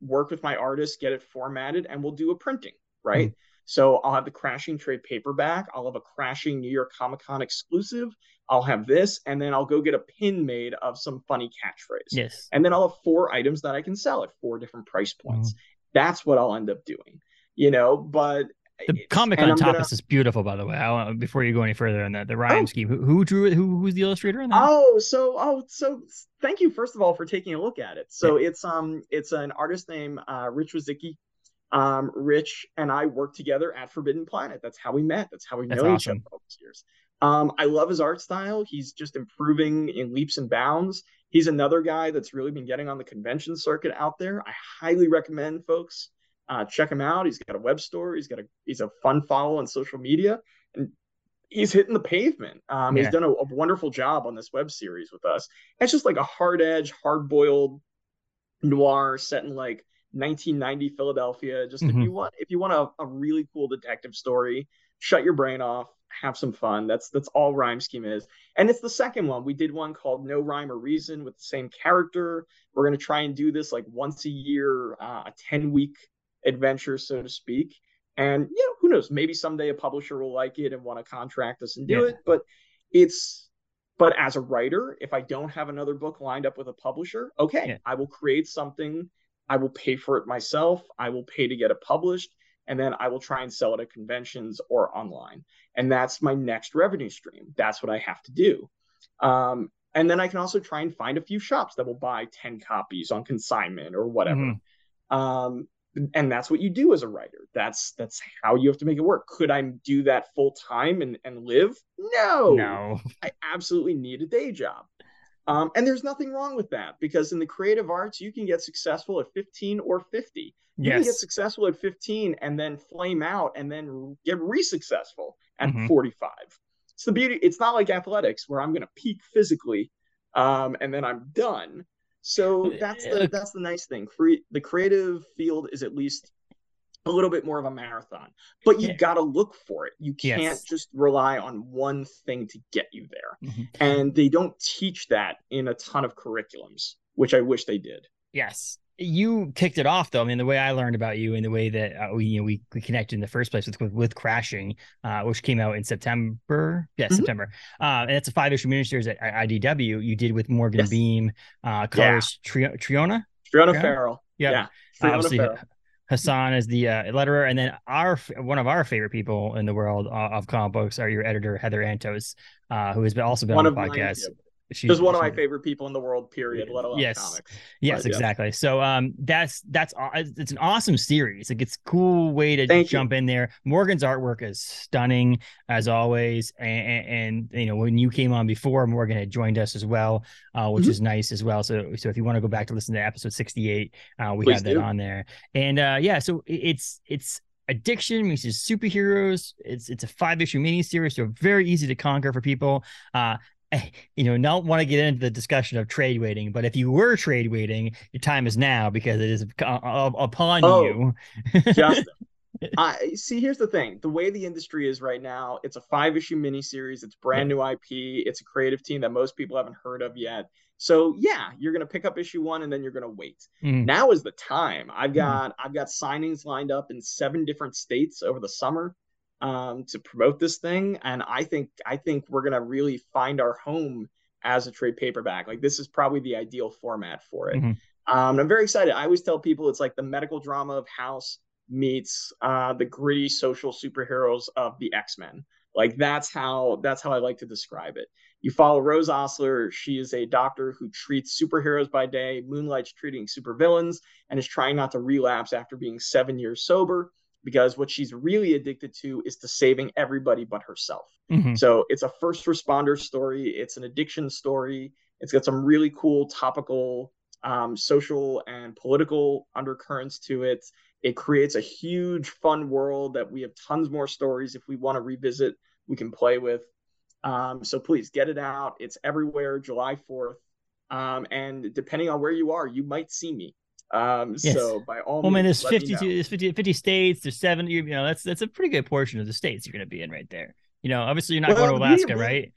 S4: work with my artist, get it formatted, and we'll do a printing, right? Mm-hmm. So I'll have the Crashing Trade paperback. I'll have a Crashing New York Comic Con exclusive. I'll have this, and then I'll go get a pin made of some funny catchphrase.
S3: Yes.
S4: And then I'll have four items that I can sell at four different price points. Mm-hmm. That's what I'll end up doing, you know. But
S3: the comic on top gonna... is beautiful, by the way. I before you go any further on that, the rhyme oh. scheme. Who, who, drew it? Who who's the illustrator on that?
S4: Oh, so oh, so thank you first of all for taking a look at it. So yeah. it's um it's an artist named uh, Rich Wazicki. Um, Rich and I worked together at Forbidden Planet. That's how we met. That's how we know awesome. each other all these years. Um, I love his art style. He's just improving in leaps and bounds. He's another guy that's really been getting on the convention circuit out there. I highly recommend folks uh, check him out. He's got a web store. He's got a he's a fun follow on social media, and he's hitting the pavement. Um, yeah. He's done a, a, wonderful job on this web series with us. It's just like a hard edge, hard boiled noir set in like 1990 Philadelphia. Just mm-hmm. if you want if you want a, a really cool detective story, shut your brain off, have some fun. That's that's all Rhyme Scheme is. And it's the second one. We did one called No Rhyme or Reason with the same character. We're gonna try and do this like once a year, uh, a 10 week adventure, so to speak. And you know, who knows? Maybe someday a publisher will like it and want to contract us and do yeah. it. But it's but as a writer, if I don't have another book lined up with a publisher, okay, yeah. I will create something. I will pay for it myself. I will pay to get it published, and then I will try and sell it at conventions or online. And that's my next revenue stream. That's what I have to do. Um, and then I can also try and find a few shops that will buy 10 copies on consignment or whatever. Mm-hmm. Um, and that's what you do as a writer that's that's how you have to make it work could i do that full time and and live no
S3: no
S4: i absolutely need a day job Um, and there's nothing wrong with that because in the creative arts, you can get successful at 15 or 50. You yes. can get successful at 15 and then flame out and then get re-successful at mm-hmm. 45. It's the beauty. It's not like athletics where I'm going to peak physically um, and then I'm done. So that's the that's the nice thing. Free the creative field is at least a little bit more of a marathon, but you yeah. got to look for it. You can't yes. just rely on one thing to get you there. Mm-hmm. And they don't teach that in a ton of curriculums, which I wish they did.
S3: Yes you kicked it off though. I mean, the way I learned about you and the way that uh, we, you know, we, we connected in the first place with with, with crashing, uh, which came out in September. Yes, mm-hmm. September. Uh, and it's a five issue miniseries at IDW. You did with Morgan yes. Beem, uh, colors yeah. Tri- Triona.
S4: Triona Farrell.
S3: Yep. Yeah. Triona Obviously, Farrell. Hassan is the uh, letterer, and then our one of our favorite people in the world uh, of comic books are your editor Heather Antos, uh, who has been also been one on the podcast.
S4: She's just one of my favorite people in the world, period. Let alone
S3: yes.
S4: comics.
S3: Yes, but, exactly. Yeah. So um, that's that's it's an awesome series. Like it's a cool way to Thank jump you. in there. Morgan's artwork is stunning as always, and, and, and, you know when you came on before, Morgan had joined us as well, uh, which mm-hmm. is nice as well. So so if you want to go back to listen to episode sixty eight, uh, we Please have that do. on there. And uh, yeah, so it's it's addiction meets superheroes. It's it's a five issue mini series, so very easy to conquer for people. Uh, you know, not want to get into the discussion of trade waiting, but if you were trade waiting, your time is now because it is upon oh, you.
S4: Justin, I see. Here's the thing: the way the industry is right now, it's a five issue miniseries. It's brand new IP. It's a creative team that most people haven't heard of yet. So yeah, you're gonna pick up issue one and then you're gonna wait. Mm. Now is the time. I've mm. got mm. I've got signings lined up in seven different states over the summer um, to promote this thing. And I think I think we're gonna really find our home as a trade paperback. Like this is probably the ideal format for it. Mm-hmm. Um, I'm very excited. I always tell people it's like the medical drama of House meets uh, the gritty social superheroes of the X Men. Like that's how that's how I like to describe it. You follow Rose Osler. She is a doctor who treats superheroes by day, moonlights treating supervillains, and is trying not to relapse after being seven years sober because what she's really addicted to is to saving everybody but herself. Mm-hmm. So it's a first responder story, it's an addiction story. It's got some really cool topical um, social and political undercurrents to it. It creates a huge fun world that we have tons more stories if we want to revisit, we can play with. Um, so please get it out. It's everywhere, July 4th. Um, and depending on where you are, you might see me. Um, yes. so by all
S3: well,
S4: means, I mean,
S3: there's 52, there's 50, 50 states, there's 70, you know, that's, that's a pretty good portion of the states you're going to be in right there. You know, obviously you're not well, going to Alaska, we, right?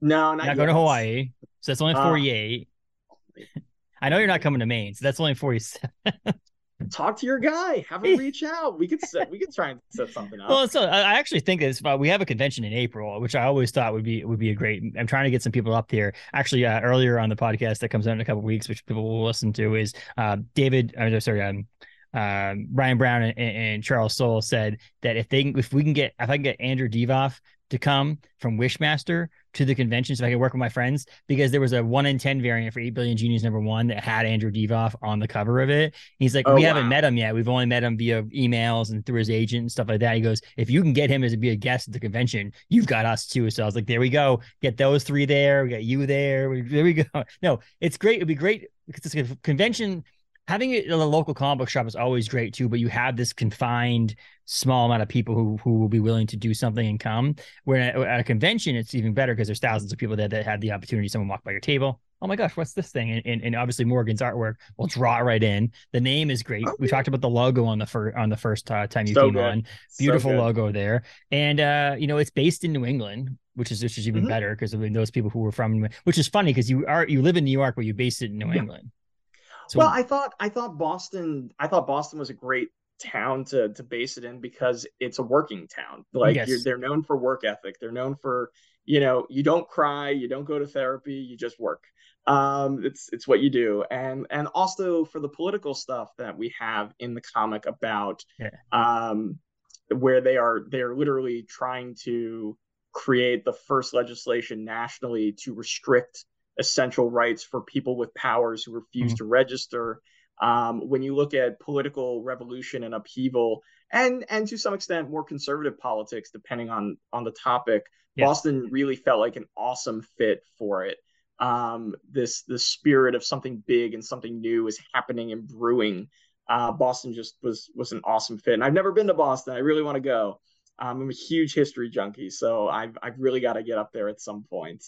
S4: No,
S3: not, not going to Hawaii. So that's only 48. Uh, I know you're not coming to Maine, so that's only 47.
S4: talk to your guy. Have him reach out. We could set we could try and set something up.
S3: Well so i actually think this uh, we have a convention in april which i always thought would be would be a great i'm trying to get some people up there actually uh, earlier on the podcast that comes out in a couple weeks which people will listen to is uh, david i'm sorry um, uh, Ryan Browne and, and, Charles Soule said that if they if we can get if I can get Andrew Divoff to come from Wishmaster to the convention so I could work with my friends because there was a one in 10 variant for 8 billion genies number one that had Andrew Divoff on the cover of it. He's like, oh, we wow. haven't met him yet. We've only met him via emails and through his agent and stuff like that. He goes, if you can get him as to be a guest at the convention, you've got us too. So I was like, there we go. Get those three there. We got you there. There we go. No, it's great. It'd be great because it's a convention having it in a local comic book shop is always great too, but you have this confined small amount of people who who will be willing to do something and come. Where at, at a convention, it's even better because there's thousands of people there that had the opportunity. Someone walk by your table. Oh my gosh, what's this thing? And, and, and obviously Morgan's artwork will draw right in. The name is great. Oh, we talked about the logo on the first on the first uh, time you so came good. on. Beautiful so logo there, and uh, you know it's based in New England, which is which is even mm-hmm. better because I mean, those people who were from, which is funny because you are you live in New York, but you based it in New yeah. England.
S4: So, well, I thought I thought Boston I thought Boston was a great town to to base it in because it's a working town. Like yes. they're known for work ethic. They're known for you know you don't cry, you don't go to therapy, you just work. Um, it's it's what you do, and and also for the political stuff that we have in the comic about yeah. um, where they are they're literally trying to create the first legislation nationally to restrict essential rights for people with powers who refuse mm-hmm. to register. Um, when you look at political revolution and upheaval, and and to some extent more conservative politics, depending on on the topic, yes. Boston really felt like an awesome fit for it. um, this the spirit of something big and something new is happening and brewing. Uh, Boston just was was an awesome fit, and I've never been to Boston. I really want to go. Um, I'm a huge history junkie, so I've I've really got to get up there at some point.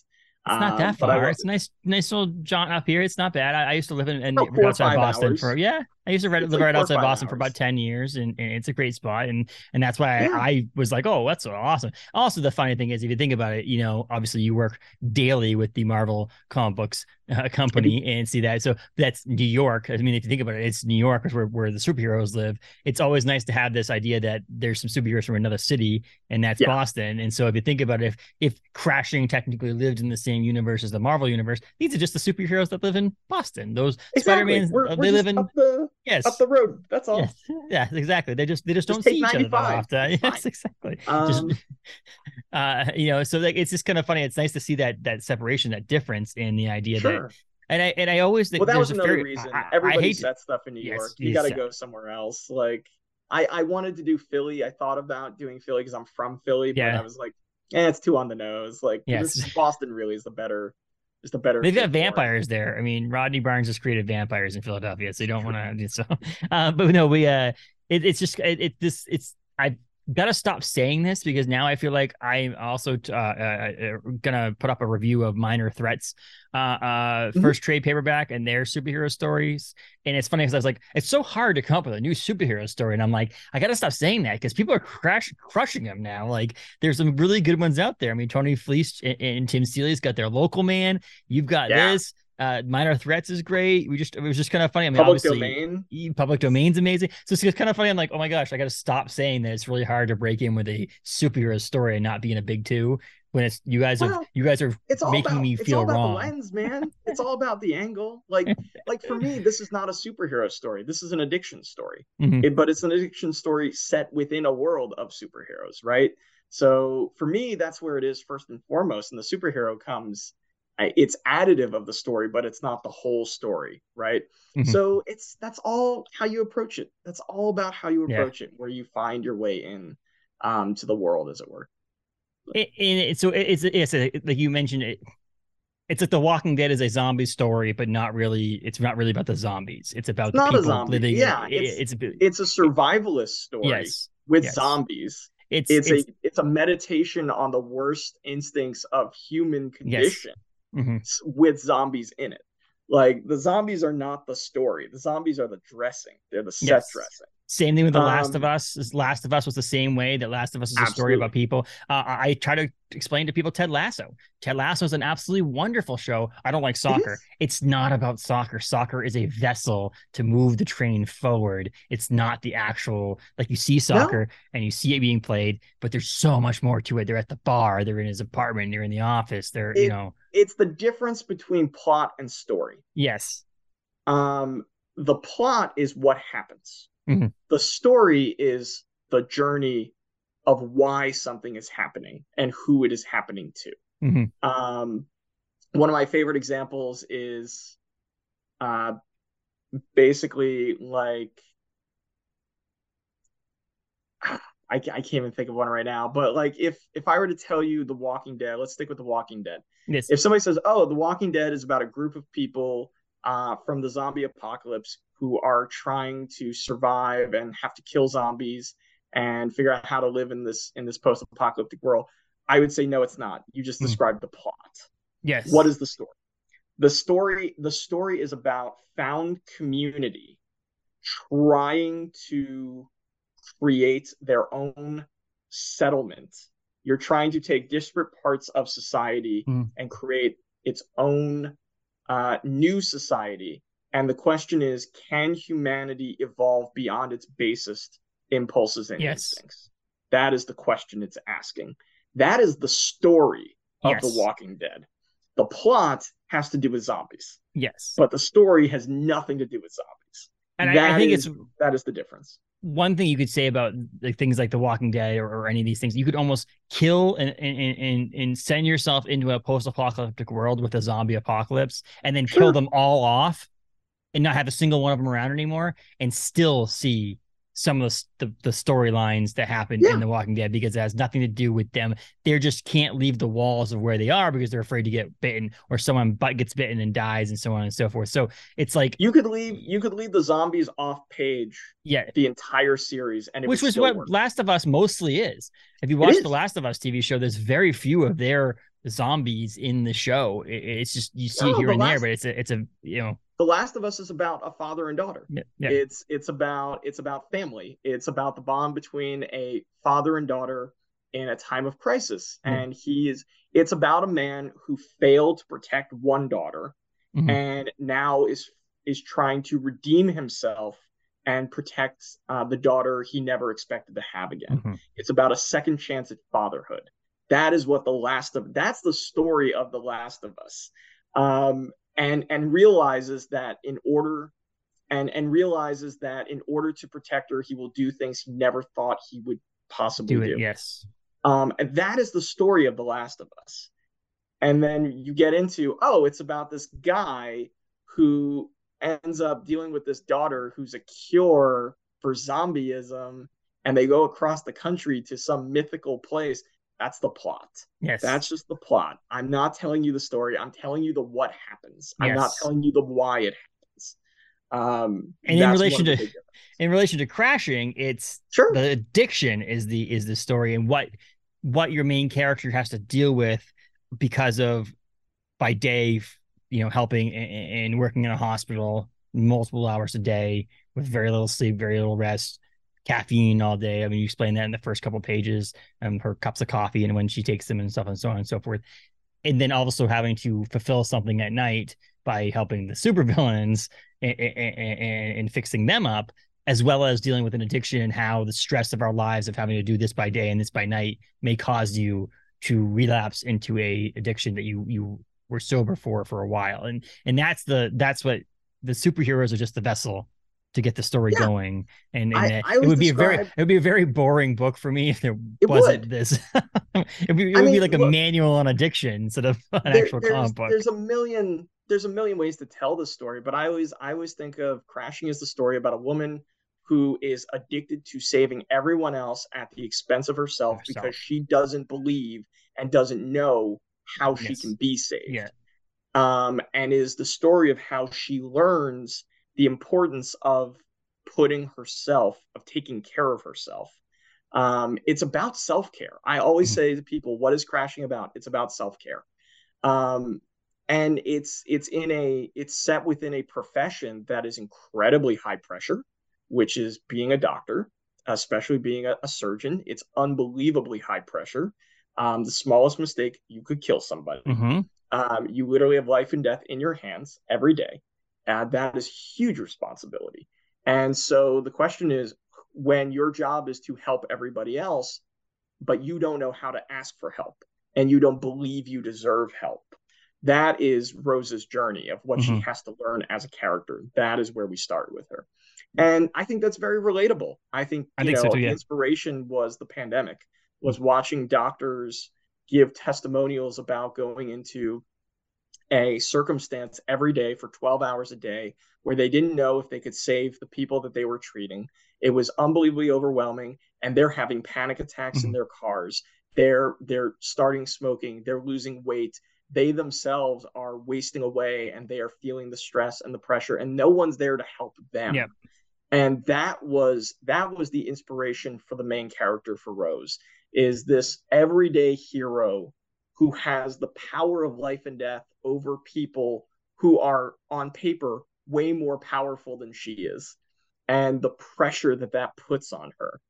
S3: It's not that um, far. It's nice, nice little jaunt up here. It's not bad. I, I used to live in, in outside Boston hours. for yeah. I used to live like right outside Boston hours. for about ten years, and, and, it's a great spot. And and that's why yeah. I, I, was like, oh, that's so awesome. Also, the funny thing is, if you think about it, you know, obviously you work daily with the Marvel comic books uh, company and see that. So that's New York. I mean, if you think about it, it's New York is where where the superheroes live. It's always nice to have this idea that there's some superheroes from another city, and that's yeah. Boston. And so if you think about it, if if Crashing technically lived in the same universe as the Marvel universe, these are just the superheroes that live in Boston. Those exactly. Spider-Man, they live in
S4: the, yes up the road. That's all. Yes.
S3: Yeah, exactly. They just they just, just don't see each other that often. Yes, exactly. Um, just, uh, you know, so like it's just kind of funny. It's nice to see that that separation, that difference in the idea sure. that. And I and I always think
S4: well that was another fair, reason. I, Everybody I hate that stuff in New yes, York. You got to go somewhere else. Like I I wanted to do Philly. I thought about doing Philly because I'm from Philly, but yeah. I was like, eh, it's too on the nose. Like yes. Boston really is the better a better.
S3: They've got vampires there. I mean, Rodney Barnes has created vampires in Philadelphia, so you don't want to. Do so, uh, but no, we uh, it, it's just it, it this it's I gotta stop saying this because now I feel like I'm also uh, uh, uh, gonna put up a review of Minor Threats, uh, uh, mm-hmm. first trade paperback and their superhero stories. And it's funny because I was like, it's so hard to come up with a new superhero story, and I'm like, I gotta stop saying that because people are crash crushing them now. Like, there's some really good ones out there. I mean, Tony Fleecs and, and Tim Seeley's got their local man. You've got yeah. this. Uh, minor threats is great. We just it was just kind of funny. I mean, public domain, public domain's amazing. So it's, kind of funny. I'm like, oh my gosh, I got to stop saying that it's really hard to break in with a superhero story and not being a big two when it's you guys well, are you guys are it's all making
S4: about,
S3: me feel
S4: it's all
S3: wrong.
S4: About the lens, man. It's all about the angle. Like like for me, this is not a superhero story. This is an addiction story. Mm-hmm. It, but it's an addiction story set within a world of superheroes, right? So for me, that's where it is first and foremost. And the superhero comes it's additive of the story but it's not the whole story right? Mm-hmm. so it's that's all how you approach it. That's all about how you approach yeah. it where you find your way in um to the world as it were.
S3: It, it, so it's it's a, like you mentioned it it's like the walking dead is a zombie story but not really it's not really about the zombies. It's about it's the people living
S4: yeah it's, it's, it's a survivalist story yes, with yes. zombies. It's, it's, it's a it's a meditation on the worst instincts of human condition. yes mm-hmm. with zombies in it. Like the zombies are not the story. The zombies are the dressing. They're the set yes. dressing.
S3: Same thing with The Last um, of Us. Last of Us was the same way. That Last of Us is a story about people. Uh, I try to explain to people Ted Lasso. Ted Lasso is an absolutely wonderful show. I don't like soccer. It it's not about soccer. Soccer is a vessel to move the train forward. It's not the actual like you see soccer no. and you see it being played, but there's so much more to it. They're at the bar. They're in his apartment. They're in the office. They're it, you know.
S4: It's the difference between plot and story.
S3: Yes.
S4: Um, the plot is what happens
S3: Mm-hmm.
S4: The story is the journey of why something is happening and who it is happening to.
S3: Mm-hmm.
S4: Um, one of my favorite examples is uh, basically like I, I can't even think of one right now, but like if if I were to tell you The Walking Dead, let's stick with The Walking Dead.
S3: Yes.
S4: If somebody says, "Oh, The Walking Dead is about a group of people uh, from the zombie apocalypse who are trying to survive and have to kill zombies and figure out how to live in this in this post-apocalyptic world i would say no it's not. You just mm. described the plot.
S3: Yes.
S4: What is the story? The story the story is about found community trying to create their own settlement. You're trying to take disparate parts of society
S3: mm.
S4: and create its own uh, new society and the question is, can humanity evolve beyond its basest impulses and yes. instincts? That is the question it's asking. That is the story of yes. The Walking Dead. The plot has to do with zombies.
S3: Yes.
S4: But the story has nothing to do with zombies.
S3: And I, I, think
S4: is,
S3: it's
S4: that is the difference.
S3: One thing you could say about like things like The Walking Dead or, or any of these things, you could almost kill and and, and, and send yourself into a post-apocalyptic world with a zombie apocalypse and then sure. kill them all off and not have a single one of them around anymore and still see some of the the, the storylines that happen
S4: Yeah.
S3: in The Walking Dead because it has nothing to do with them. They just can't leave the walls of where they are because they're afraid to get bitten or someone but gets bitten and dies and so on and so forth. So it's like
S4: You could leave you could leave the zombies off page
S3: yeah,
S4: the entire series, and it
S3: which was what
S4: work.
S3: Last of Us mostly is. If you watch the Last of Us TV show, there's very few of their zombies in the show. It- it's just you see
S4: No,
S3: it here and there, but it's a it's a you know
S4: The Last of Us is about a father and daughter.
S3: yeah, yeah.
S4: It's it's about it's about family. It's about the bond between a father and daughter in a time of crisis.
S3: Yeah.
S4: And he is it's about a man who failed to protect one daughter
S3: Mhm.
S4: and now is is trying to redeem himself and protect uh, the daughter he never expected to have again.
S3: Mhm.
S4: It's about a second chance at fatherhood. That is what the last of that's the story of the Last of Us. Um, and and realizes that in order and and realizes that in order to protect her, he will do things he never thought he would possibly
S3: do
S4: do.
S3: Yes.
S4: Um, and that is the story of The Last of Us. And then you get into, oh, it's about this guy who ends up dealing with this daughter who's a cure for zombieism, and they go across the country to some mythical place. That's the plot.
S3: Yes.
S4: That's just the plot. I'm not telling you the story. I'm telling you the what happens. I'm not telling you the why it happens. Um,
S3: And in relation
S4: one of the
S3: to- in relation to crashing, it's
S4: sure,
S3: the addiction is the is the story and what what your main character has to deal with because of by day you know helping and, and working in a hospital multiple hours a day with very little sleep very little rest caffeine all day. I mean you explain that in the first couple pages and her cups of coffee and when she takes them and stuff and so on and so forth. And then also having to fulfill something at night by helping the supervillains and, and, and, and fixing them up as well as dealing with an addiction and how the stress of our lives of having to do this by day and this by night may cause you to relapse into a addiction that you you were sober for for a while. And and that's the that's what the superheroes are just the vessel to get the story
S4: Yeah.
S3: going and, and
S4: I- I
S3: it would be a very it would be a very boring book for me if there
S4: It
S3: wasn't
S4: would.
S3: this it would be, it would be
S4: mean,
S3: like a manual on addiction instead of an
S4: there-
S3: actual comic book
S4: There's a million there's a million ways to tell the story, but I always I always think of Crashing as the story about a woman who is addicted to saving everyone else at the expense of herself,
S3: Herself.
S4: because she doesn't believe and doesn't know how she can be saved.
S3: Yeah.
S4: Um, and is the story of how she learns the importance of putting herself, of taking care of herself. Um, it's about self care. I always
S3: Mhm.
S4: say to people, "What is crashing about?" It's about self care. Um, and it's it's in a it's set within a profession that is incredibly high pressure, which is being a doctor, especially being a, a surgeon. It's unbelievably high pressure. Um, the smallest mistake, you could kill somebody.
S3: Mhm.
S4: Um, you literally have life and death in your hands every day. And that is huge responsibility. And so the question is when your job is to help everybody else, but you don't know how to ask for help and you don't believe you deserve help. That is Rose's journey of what she
S3: Mhm.
S4: has to learn as a character. That is where we start with her. And I think that's very relatable. I think,
S3: I
S4: you
S3: think so too,
S4: the
S3: yeah.
S4: inspiration was the pandemic, was watching doctors give testimonials about going into a circumstance every day for 12 hours a day where they didn't know if they could save the people that they were treating. It was unbelievably overwhelming and they're having panic attacks in
S3: Mhm.
S4: their cars. They're they're starting smoking, they're losing weight. They themselves are wasting away and they are feeling the stress and the pressure and no one's there to help them.
S3: Yep.
S4: And that was that was the inspiration for the main character for Rose is this everyday hero who has the power of life and death over people who are on paper way more powerful than she is and the pressure that that puts on her.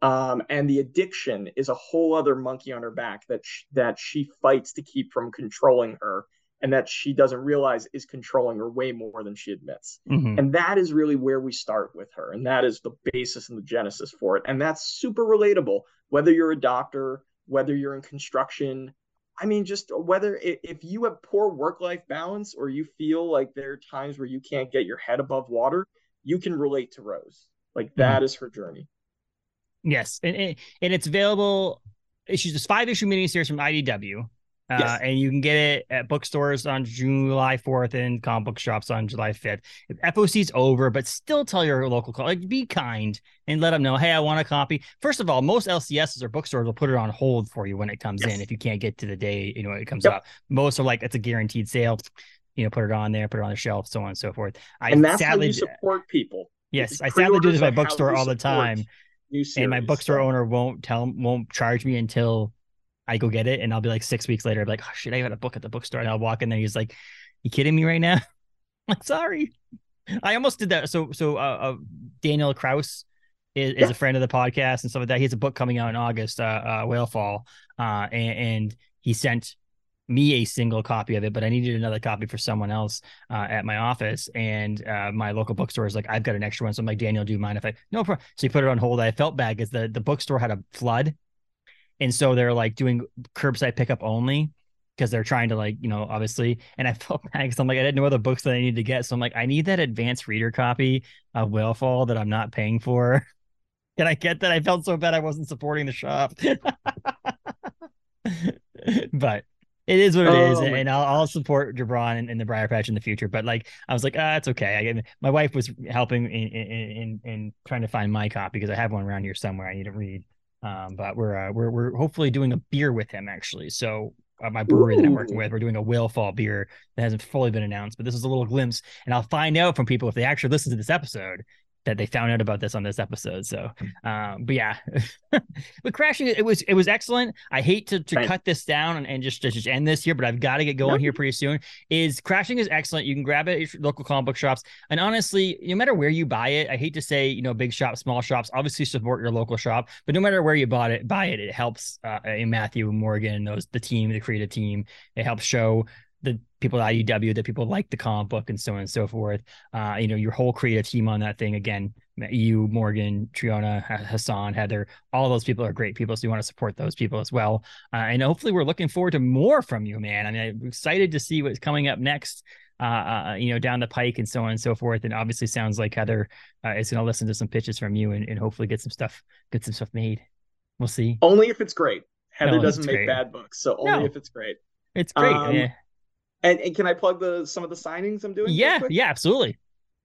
S4: Um, and the addiction is a whole other monkey on her back that sh- that she fights to keep from controlling her and that she doesn't realize is controlling her way more than she admits.
S3: Mhm.
S4: and that is really where we start with her and that is the basis and the genesis for it. And that's super relatable whether you're a doctor whether you're in construction i mean just whether if you have poor work life balance or you feel like there are times where you can't get your head above water you can relate to rose like mm-hmm. that is her journey
S3: Yes, and and, it's available. Issues this five issue miniseries from IDW. Uh, yes. And you can get it at bookstores on July 4th and comic book shops on July 5th. FOC's over, but still tell your local, like, be kind and let them know, hey, I want a copy. First of all, most LCSs or bookstores will put it on hold for you when it comes yes. in if you can't get to the day, you know, it comes yep. out. Most are like, it's a guaranteed sale. You know, put it on there, put it on the shelf, so on and so forth.
S4: I and that's sadly, how you support people.
S3: Yes, I sadly do this at my bookstore all the time. And my bookstore owner won't tell won't charge me until I go get it, and I'll be like six weeks later, I'm like, oh shit, I got a book at the bookstore, and I'll walk in there. He's like, "You kidding me right now?" I'm sorry. I almost did that. So, so uh, uh, Daniel Kraus is, is, a friend of the podcast and stuff like that. He has a book coming out in August, uh, uh Whalefall, uh, and, and, he sent me a single copy of it, but I needed another copy for someone else uh, at my office. And uh, my local bookstore is like, I've got an extra one. So I'm like, Daniel, do you mind if I? No problem. So he put it on hold. I felt bad because the the bookstore had a flood and so they're like doing curbside pickup only because they're trying to like you know obviously and i felt bad because i'm like i didn't know other books that i needed to get so i'm like i need that advanced reader copy of Whalefall that i'm not paying for can i get that i felt so bad i wasn't supporting the shop but it is what it oh, is, and I'll, I'll, support Jabron and, and, the Briar Patch in the future. But like, I was like, ah, it's okay. I, my wife was helping in, in, in in trying to find my copy because I have one around here somewhere. I need to read. Um, but we're uh, we're we're hopefully doing a beer with him actually. So uh, my brewery Ooh. that I'm working with, we're doing a whale fall beer that hasn't fully been announced, but this is a little glimpse, and I'll find out from people if they actually listen to this episode that they found out about this on this episode. So, hmm. um, but yeah, but crashing it was it was excellent. I hate to, to right. cut this down and, and just just end this here, but I've got to get going here pretty soon. Is crashing is excellent. You can grab it at local comic book shops, and honestly, no matter where you buy it, I hate to say you know big shops, small shops. Obviously, support your local shop, but no matter where you bought it, buy it. It helps uh, Matthew and Morgan, and those the team, the creative team. It helps show people at IDW that people like the comic book and so on and so forth. Uh, you know, your whole creative team on that thing again, you, Morgan, Triona, Hassan, Heather, all those people are great people. So you want to support those people as well. Uh, and hopefully we're looking forward to more from you, man. I mean, I'm excited to see what's coming up next. Uh, uh, you know, down the pike and so on and so forth. And obviously, sounds like Heather uh, is going to listen to some pitches from you and, and hopefully get some stuff, get some stuff made. We'll see.
S4: Only if it's great. Heather no, doesn't make great. bad books, so only no, if it's great.
S3: It's great. Um, yeah.
S4: And, and can I plug the some of the signings I'm doing?
S3: Yeah, yeah, absolutely.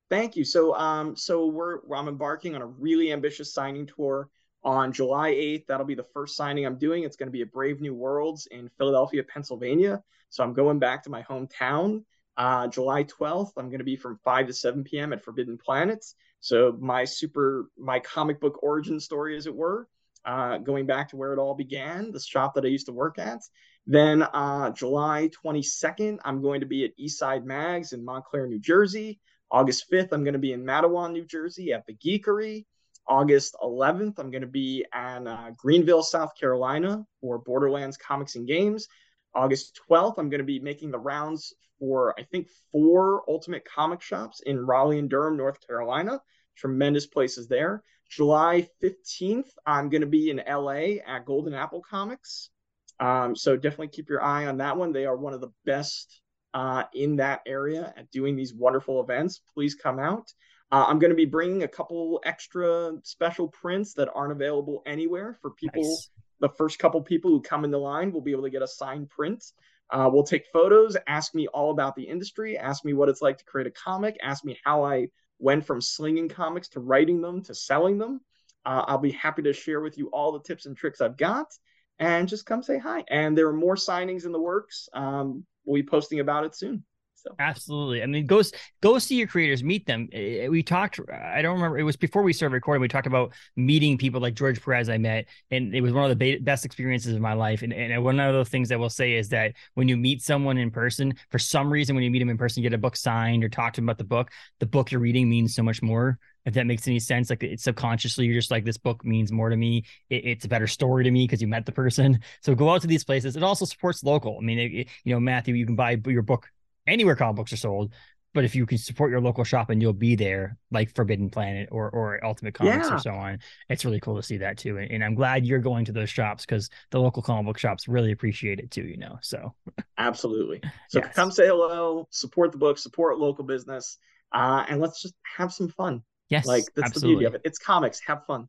S4: Thank you. So um so we're I'm embarking on a really ambitious signing tour on July 8th. That'll be the first signing I'm doing. It's going to be at Brave New Worlds in Philadelphia, Pennsylvania. So I'm going back to my hometown. Uh, July 12th, I'm going to be from 5 to 7 p.m. at Forbidden Planets. So my super, my comic book origin story, as it were, uh, going back to where it all began, the shop that I used to work at. Then uh, July 22nd, I'm going to be at Eastside Mags in Montclair, New Jersey. August 5th, I'm going to be in Matawan, New Jersey at the Geekery. August 11th, I'm going to be in uh, Greenville, South Carolina for Borderlands Comics and Games. August 12th, I'm going to be making the rounds for, I think, four Ultimate Comic shops in Raleigh and Durham, North Carolina. Tremendous places there. July 15th, I'm going to be in LA at Golden Apple Comics. Um, so definitely keep your eye on that one. They are one of the best uh, in that area at doing these wonderful events. Please come out. Uh, I'm going to be bringing a couple extra special prints that aren't available anywhere for people. Nice. The first couple people who come in the line will be able to get a signed print. Uh, we'll take photos, ask me all about the industry, ask me what it's like to create a comic, ask me how I went from slinging comics to writing them to selling them. Uh, I'll be happy to share with you all the tips and tricks I've got and just come say hi. And there are more signings in the works. Um, we'll be posting about it soon. So
S3: absolutely. I mean, go go see your creators, meet them. We talked. I don't remember. It was before we started recording. We talked about meeting people like George Perez. I met, and it was one of the best experiences of my life. And and one of the things I will say is that when you meet someone in person, for some reason, when you meet them in person, get a book signed or talk to them about the book. The book you're reading means so much more if that makes any sense. Like it's subconsciously, you're just like, this book means more to me. It, it's a better story to me because you met the person. So go out to these places. It also supports local. I mean, it, it, you know, Matthew, you can buy your book anywhere comic books are sold. But if you can support your local shop and you'll be there, like Forbidden Planet or or Ultimate Comics yeah. or so on, it's really cool to see that too. And, and I'm glad you're going to those shops because the local comic book shops really appreciate it too. You know, so
S4: absolutely. So yes. come say hello, support the book, support local business, uh, and let's just have some fun.
S3: Yes,
S4: like that's absolutely. the beauty of it. It's comics. Have fun.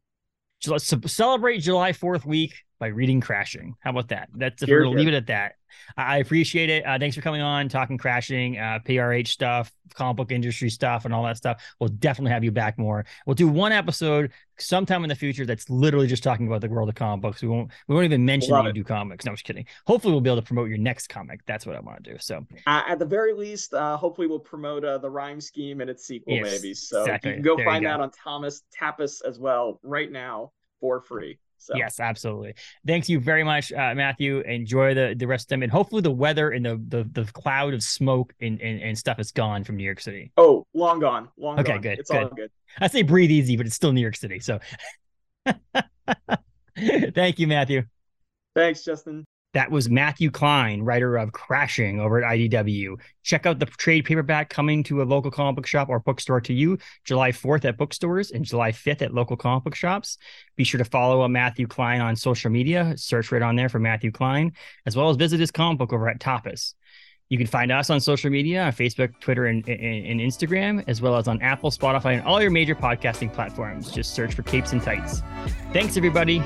S3: So let's celebrate July Fourth week by reading Crashing. How about that? That's if we're gonna leave it at that. I appreciate it. Uh, thanks for coming on, talking crashing, uh, PRH stuff, comic book industry stuff, and all that stuff. We'll definitely have you back more. We'll do one episode sometime in the future that's literally just talking about the world of comic books. We won't we won't even mention Love that you do comics. No, I'm just kidding. Hopefully, we'll be able to promote your next comic. That's what I want to do. So,
S4: uh, at the very least, uh, hopefully, we'll promote uh, the Rhyme Scheme and its sequel, yes, maybe. So exactly. you can go there find go. that on Thomas Tapas as well right now for free. So.
S3: Yes, absolutely. Thanks you very much, uh, Matthew. Enjoy the the rest of them, and hopefully the weather and the the, the cloud of smoke and, and, and stuff is gone from New York City.
S4: Oh, long gone, long
S3: okay,
S4: gone.
S3: good.
S4: It's
S3: good.
S4: all good.
S3: I say breathe easy, but it's still New York City. So, thank you, Matthew.
S4: Thanks, Justin.
S3: That was Matthew Klein, writer of Crashing over at IDW. Check out the trade paperback coming to a local comic book shop or bookstore to you July 4th at bookstores and July 5th at local comic book shops. Be sure to follow uh, Matthew Klein on social media. Search right on there for Matthew Klein, as well as visit his comic book over at Tapas. You can find us on social media on Facebook, Twitter, and, and, and, Instagram, as well as on Apple, Spotify, and all your major podcasting platforms. Just search for Capes and Tights. Thanks, everybody.